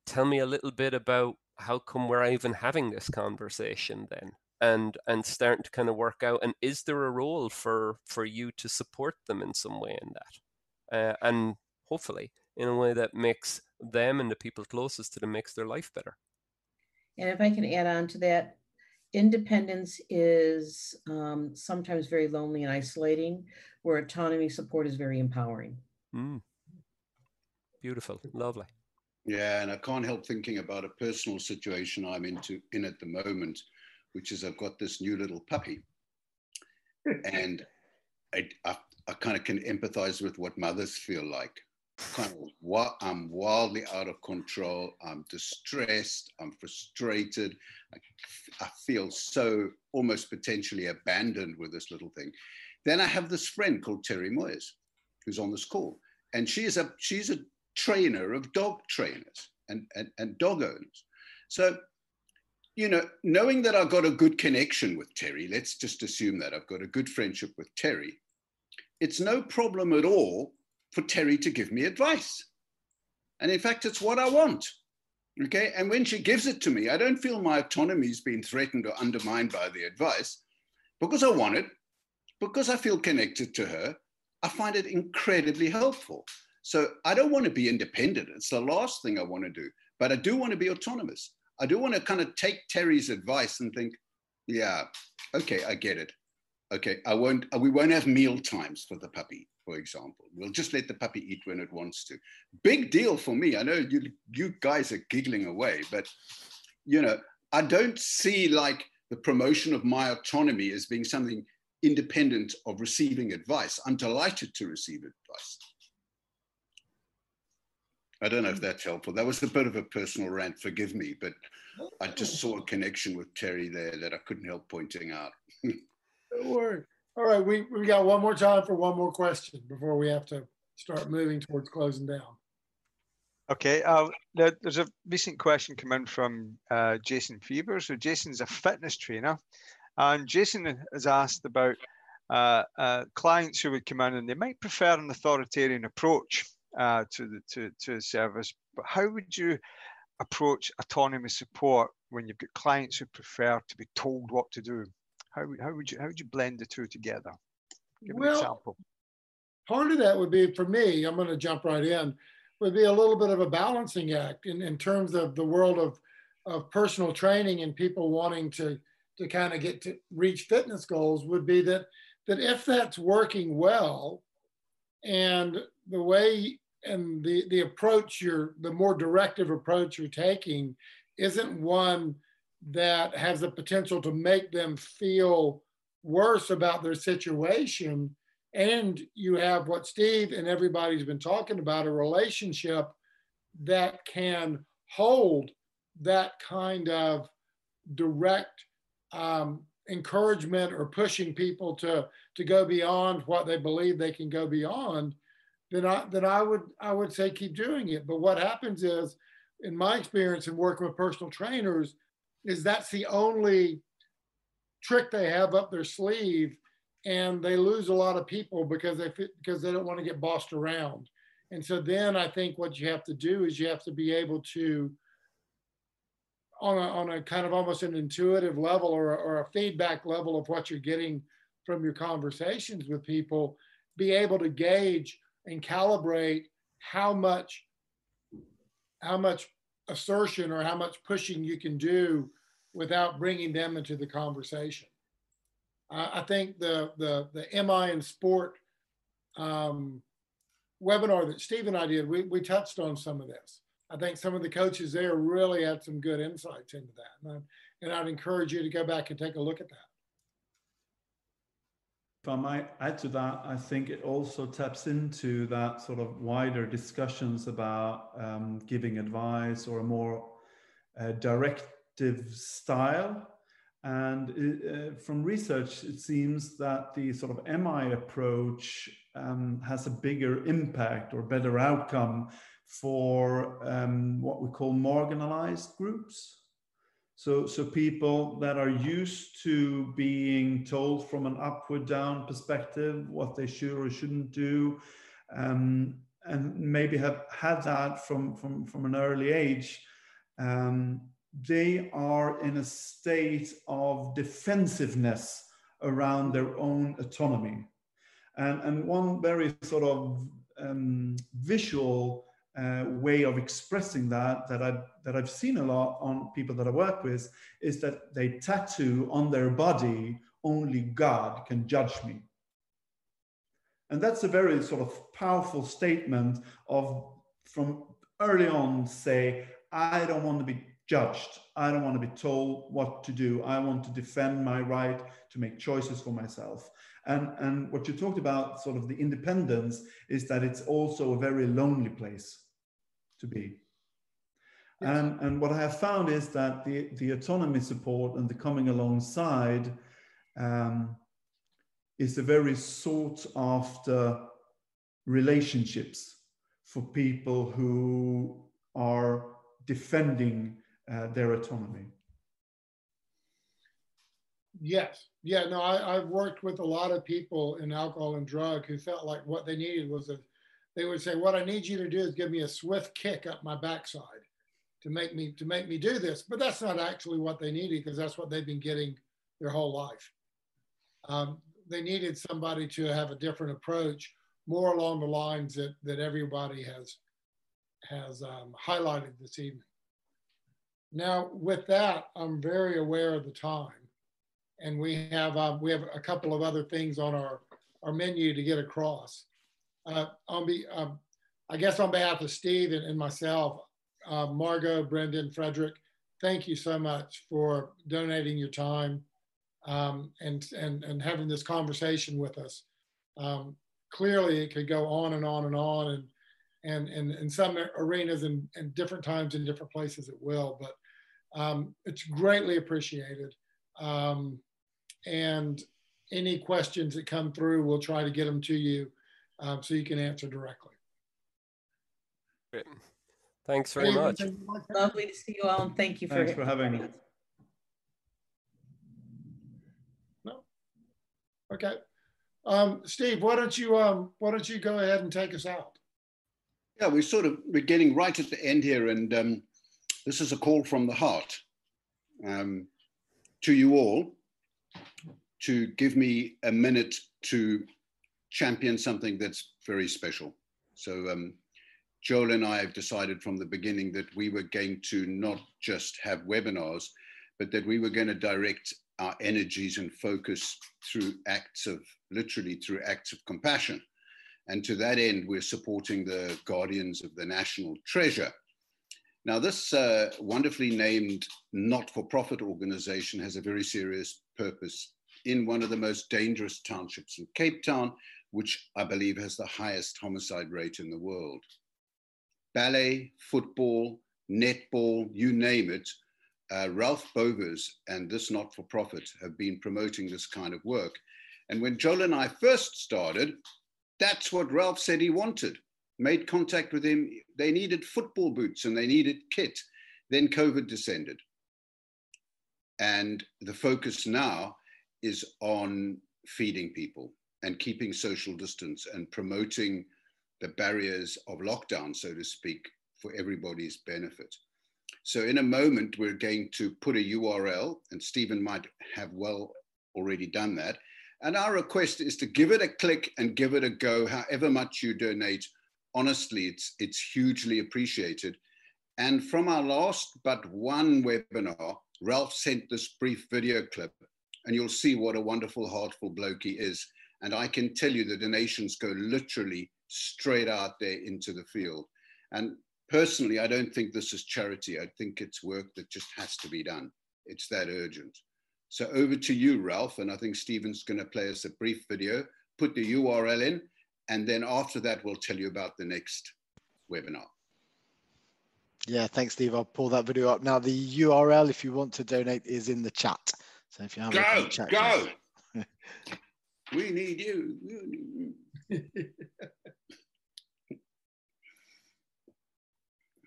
tell me a little bit about how come we're even having this conversation then? And and starting to kind of work out and is there a role for for you to support them in some way in that? Uh, and hopefully in a way that makes them and the people closest to them makes their life better. And if I can add on to that, independence is um, sometimes very lonely and isolating, where autonomy support is very empowering. mm. beautiful. Lovely Yeah, and I can't help thinking about a personal situation I'm into in at the moment, which is I've got this new little puppy, and I, I, I kind of can empathize with what mothers feel like. Kind of, I'm wildly out of control. I'm distressed. I'm frustrated. I, I feel so almost potentially abandoned with this little thing. Then I have this friend called Terri Moyers, who's on this call, and she is a she's a trainer of dog trainers and, and, and dog owners. So, you know, knowing that I've got a good connection with Terri, let's just assume that I've got a good friendship with Terri, it's no problem at all for Terri to give me advice. And in fact, it's what I want. Okay. And when she gives it to me, I don't feel my autonomy is being threatened or undermined by the advice because I want it, because I feel connected to her. I find it incredibly helpful. So I don't want to be independent. It's the last thing I want to do, but I do want to be autonomous. I do want to kind of take Terri's advice and think, yeah, okay, I get it. Okay, I won't. We won't have meal times for the puppy, for example. We'll just let the puppy eat when it wants to. Big deal for me. I know you you guys are giggling away, but you know, I don't see like the promotion of my autonomy as being something independent of receiving advice. I'm delighted to receive advice. I don't know if that's helpful. That was a bit of a personal rant, forgive me, but I just saw a connection with Terri there that I couldn't help pointing out. Don't worry. All right, we, we got one more time for one more question before we have to start moving towards closing down. Okay, uh, there, there's a recent question come in from uh, Jason Fever. So Jason's a fitness trainer, and Jason has asked about uh, uh, clients who would come in and they might prefer an authoritarian approach uh, to the to, to the service. But how would you approach autonomy support when you've got clients who prefer to be told what to do? How, would- how would you how would you blend the two together? Give an example. part of that would be for me, I'm going to jump right in, would be a little bit of a balancing act in, in terms of the world of, of personal training and people wanting to, to kind of get to reach fitness goals would be that, that if that's working well and the way and the, the approach you're, the more directive approach you're taking isn't one that has the potential to make them feel worse about their situation, and you have what Steve and everybody's been talking about a relationship that can hold that kind of direct um, encouragement or pushing people to to go beyond what they believe they can go beyond, then I then I would I would say keep doing it. But what happens is, in my experience in working with personal trainers, is that's the only trick they have up their sleeve, and they lose a lot of people because they because they don't want to get bossed around. And so then I think what you have to do is you have to be able to on a, on a kind of almost an intuitive level or, or a feedback level of what you're getting from your conversations with people, be able to gauge and calibrate how much how much assertion or how much pushing you can do without bringing them into the conversation. Uh, I think the the the MI in sport um, webinar that Steve and I did, we, we touched on some of this. I think some of the coaches there really had some good insights into that. And, I, and I'd encourage you to go back and take a look at that. If I might add to that, I think it also taps into that sort of wider discussions about um, giving advice or a more uh, directive style. And uh, from research, it seems that the sort of MI approach um, has a bigger impact or better outcome for um, what we call marginalized groups. So, so people that are used to being told from an upward down perspective what they should or shouldn't do, um, and maybe have had that from, from, from an early age, um, they are in a state of defensiveness around their own autonomy. And, and one very sort of um, visual uh, way of expressing that that I've, that I've seen a lot on people that I work with is that they tattoo on their body, only God can judge me. And that's a very sort of powerful statement of from early on say, I don't want to be judged. I don't want to be told what to do. I want to defend my right to make choices for myself. And, and what you talked about, sort of the independence, is that it's also a very lonely place to be. Yes. And, and what I have found is that the, the autonomy support and the coming alongside um, is a very sought after relationships for people who are defending uh, their autonomy. Yes. Yeah. No, I, I've worked with a lot of people in alcohol and drug who felt like what they needed was a, they would say, what I need you to do is give me a swift kick up my backside to make me, to make me do this. But that's not actually what they needed because that's what they've been getting their whole life. Um, they needed somebody to have a different approach, more along the lines that, that everybody has, has um, highlighted this evening. Now, with that, I'm very aware of the time and we have um, we have a couple of other things on our our menu to get across. Uh, on be um, I guess on behalf of Steve and, and myself, uh, Margot, Brendan, Frederick, thank you so much for donating your time um, and and and having this conversation with us. Um, clearly, it could go on and on and on, and and and in some arenas and, and different times in different places it will, but um, it's greatly appreciated. Um, and any questions that come through, we'll try to get them to you um, so you can answer directly. Great. Thanks very much. Lovely to see you all, and thank you for, Thanks for having me. No. Okay. Um, Steve, why don't you um, why don't you go ahead and take us out? Yeah, we're sort of we're getting right at the end here, and um, this is a call from the heart um, to you all to give me a minute to champion something that's very special. So um, Joel and I have decided from the beginning that we were going to not just have webinars, but that we were going to direct our energies and focus through acts of, literally through acts of compassion. And to that end, we're supporting the Guardians of the National Treasure. Now, this uh, wonderfully named not for profit organization has a very serious purpose in one of the most dangerous townships in Cape Town, which I believe has the highest homicide rate in the world. Ballet, football, netball, you name it, uh, Ralph Bowers and this not for profit have been promoting this kind of work. And when Joel and I first started, that's what Ralph said he wanted. Made contact with him. They needed football boots and they needed kit. Then COVID descended. And the focus now is on feeding people and keeping social distance and promoting the barriers of lockdown, so to speak, for everybody's benefit. So in a moment, we're going to put a URL, and Stephen might have well already done that. And our request is to give it a click and give it a go, however much you donate. Honestly, it's, it's hugely appreciated. And from our last but one webinar, Ralph sent this brief video clip, and you'll see what a wonderful, heartful bloke he is. And I can tell you the donations go literally straight out there into the field. And personally, I don't think this is charity. I think it's work that just has to be done. It's that urgent. So over to you, Ralph. And I think Stephen's going to play us a brief video, put the URL in, and then after that, we'll tell you about the next webinar. Yeah, thanks, Steve. I'll pull that video up now. The URL, if you want to donate, is in the chat. So if you have go, a chat, go. we need you.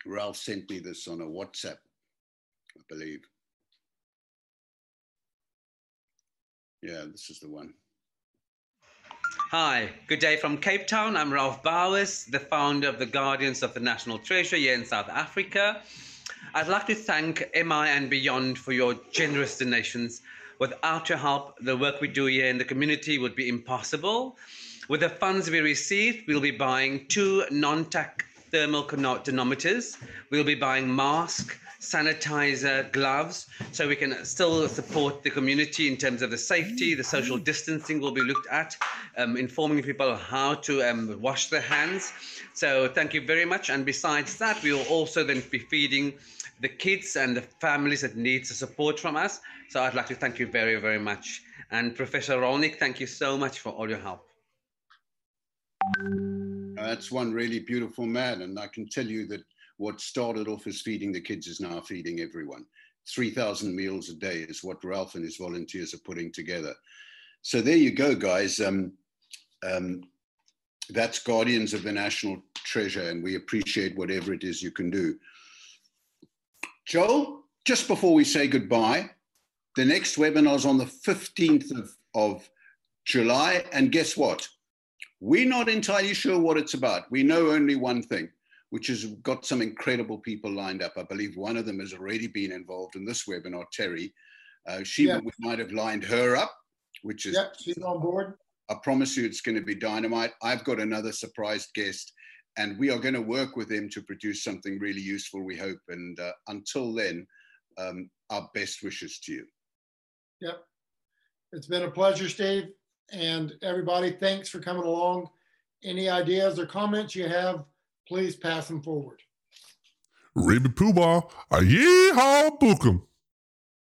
Ralph sent me this on a WhatsApp, I believe. Yeah, this is the one. Hi, good day from Cape Town. I'm Ralph Bowers, the founder of the Guardians of the National Treasure here in South Africa. I'd like to thank MI and Beyond for your generous donations. Without your help, the work we do here in the community would be impossible. With the funds we receive, we'll be buying two non-tac thermal tonometers. We'll be buying masks, sanitizer, gloves, so we can still support the community in terms of the safety, the social distancing will be looked at, um, informing people how to um, wash their hands. So thank you very much. And besides that, we will also then be feeding the kids and the families that need the support from us. So I'd like to thank you very, very much. And Professor Rollnick, thank you so much for all your help. That's one really beautiful man. And I can tell you that what started off as feeding the kids is now feeding everyone. 3,000 meals a day is what Ralph and his volunteers are putting together. So there you go, guys. Um, um, that's Guardians of the National Treasure, and we appreciate whatever it is you can do. Joel, just before we say goodbye, the next webinar is on the 15th of, of July, and guess what? We're not entirely sure what it's about. We know only one thing which has got some incredible people lined up. I believe one of them has already been involved in this webinar, Terri. Uh, Shiva, yeah. might have lined her up, which is. Yep, she's on board. I promise you it's going to be dynamite. I've got another surprised guest, and we are going to work with them to produce something really useful, we hope. And uh, until then, um, our best wishes to you. Yep. It's been a pleasure, Steve. And everybody, thanks for coming along. Any ideas or comments you have, please pass them forward. Raven Poobah, a yeehaw book 'em.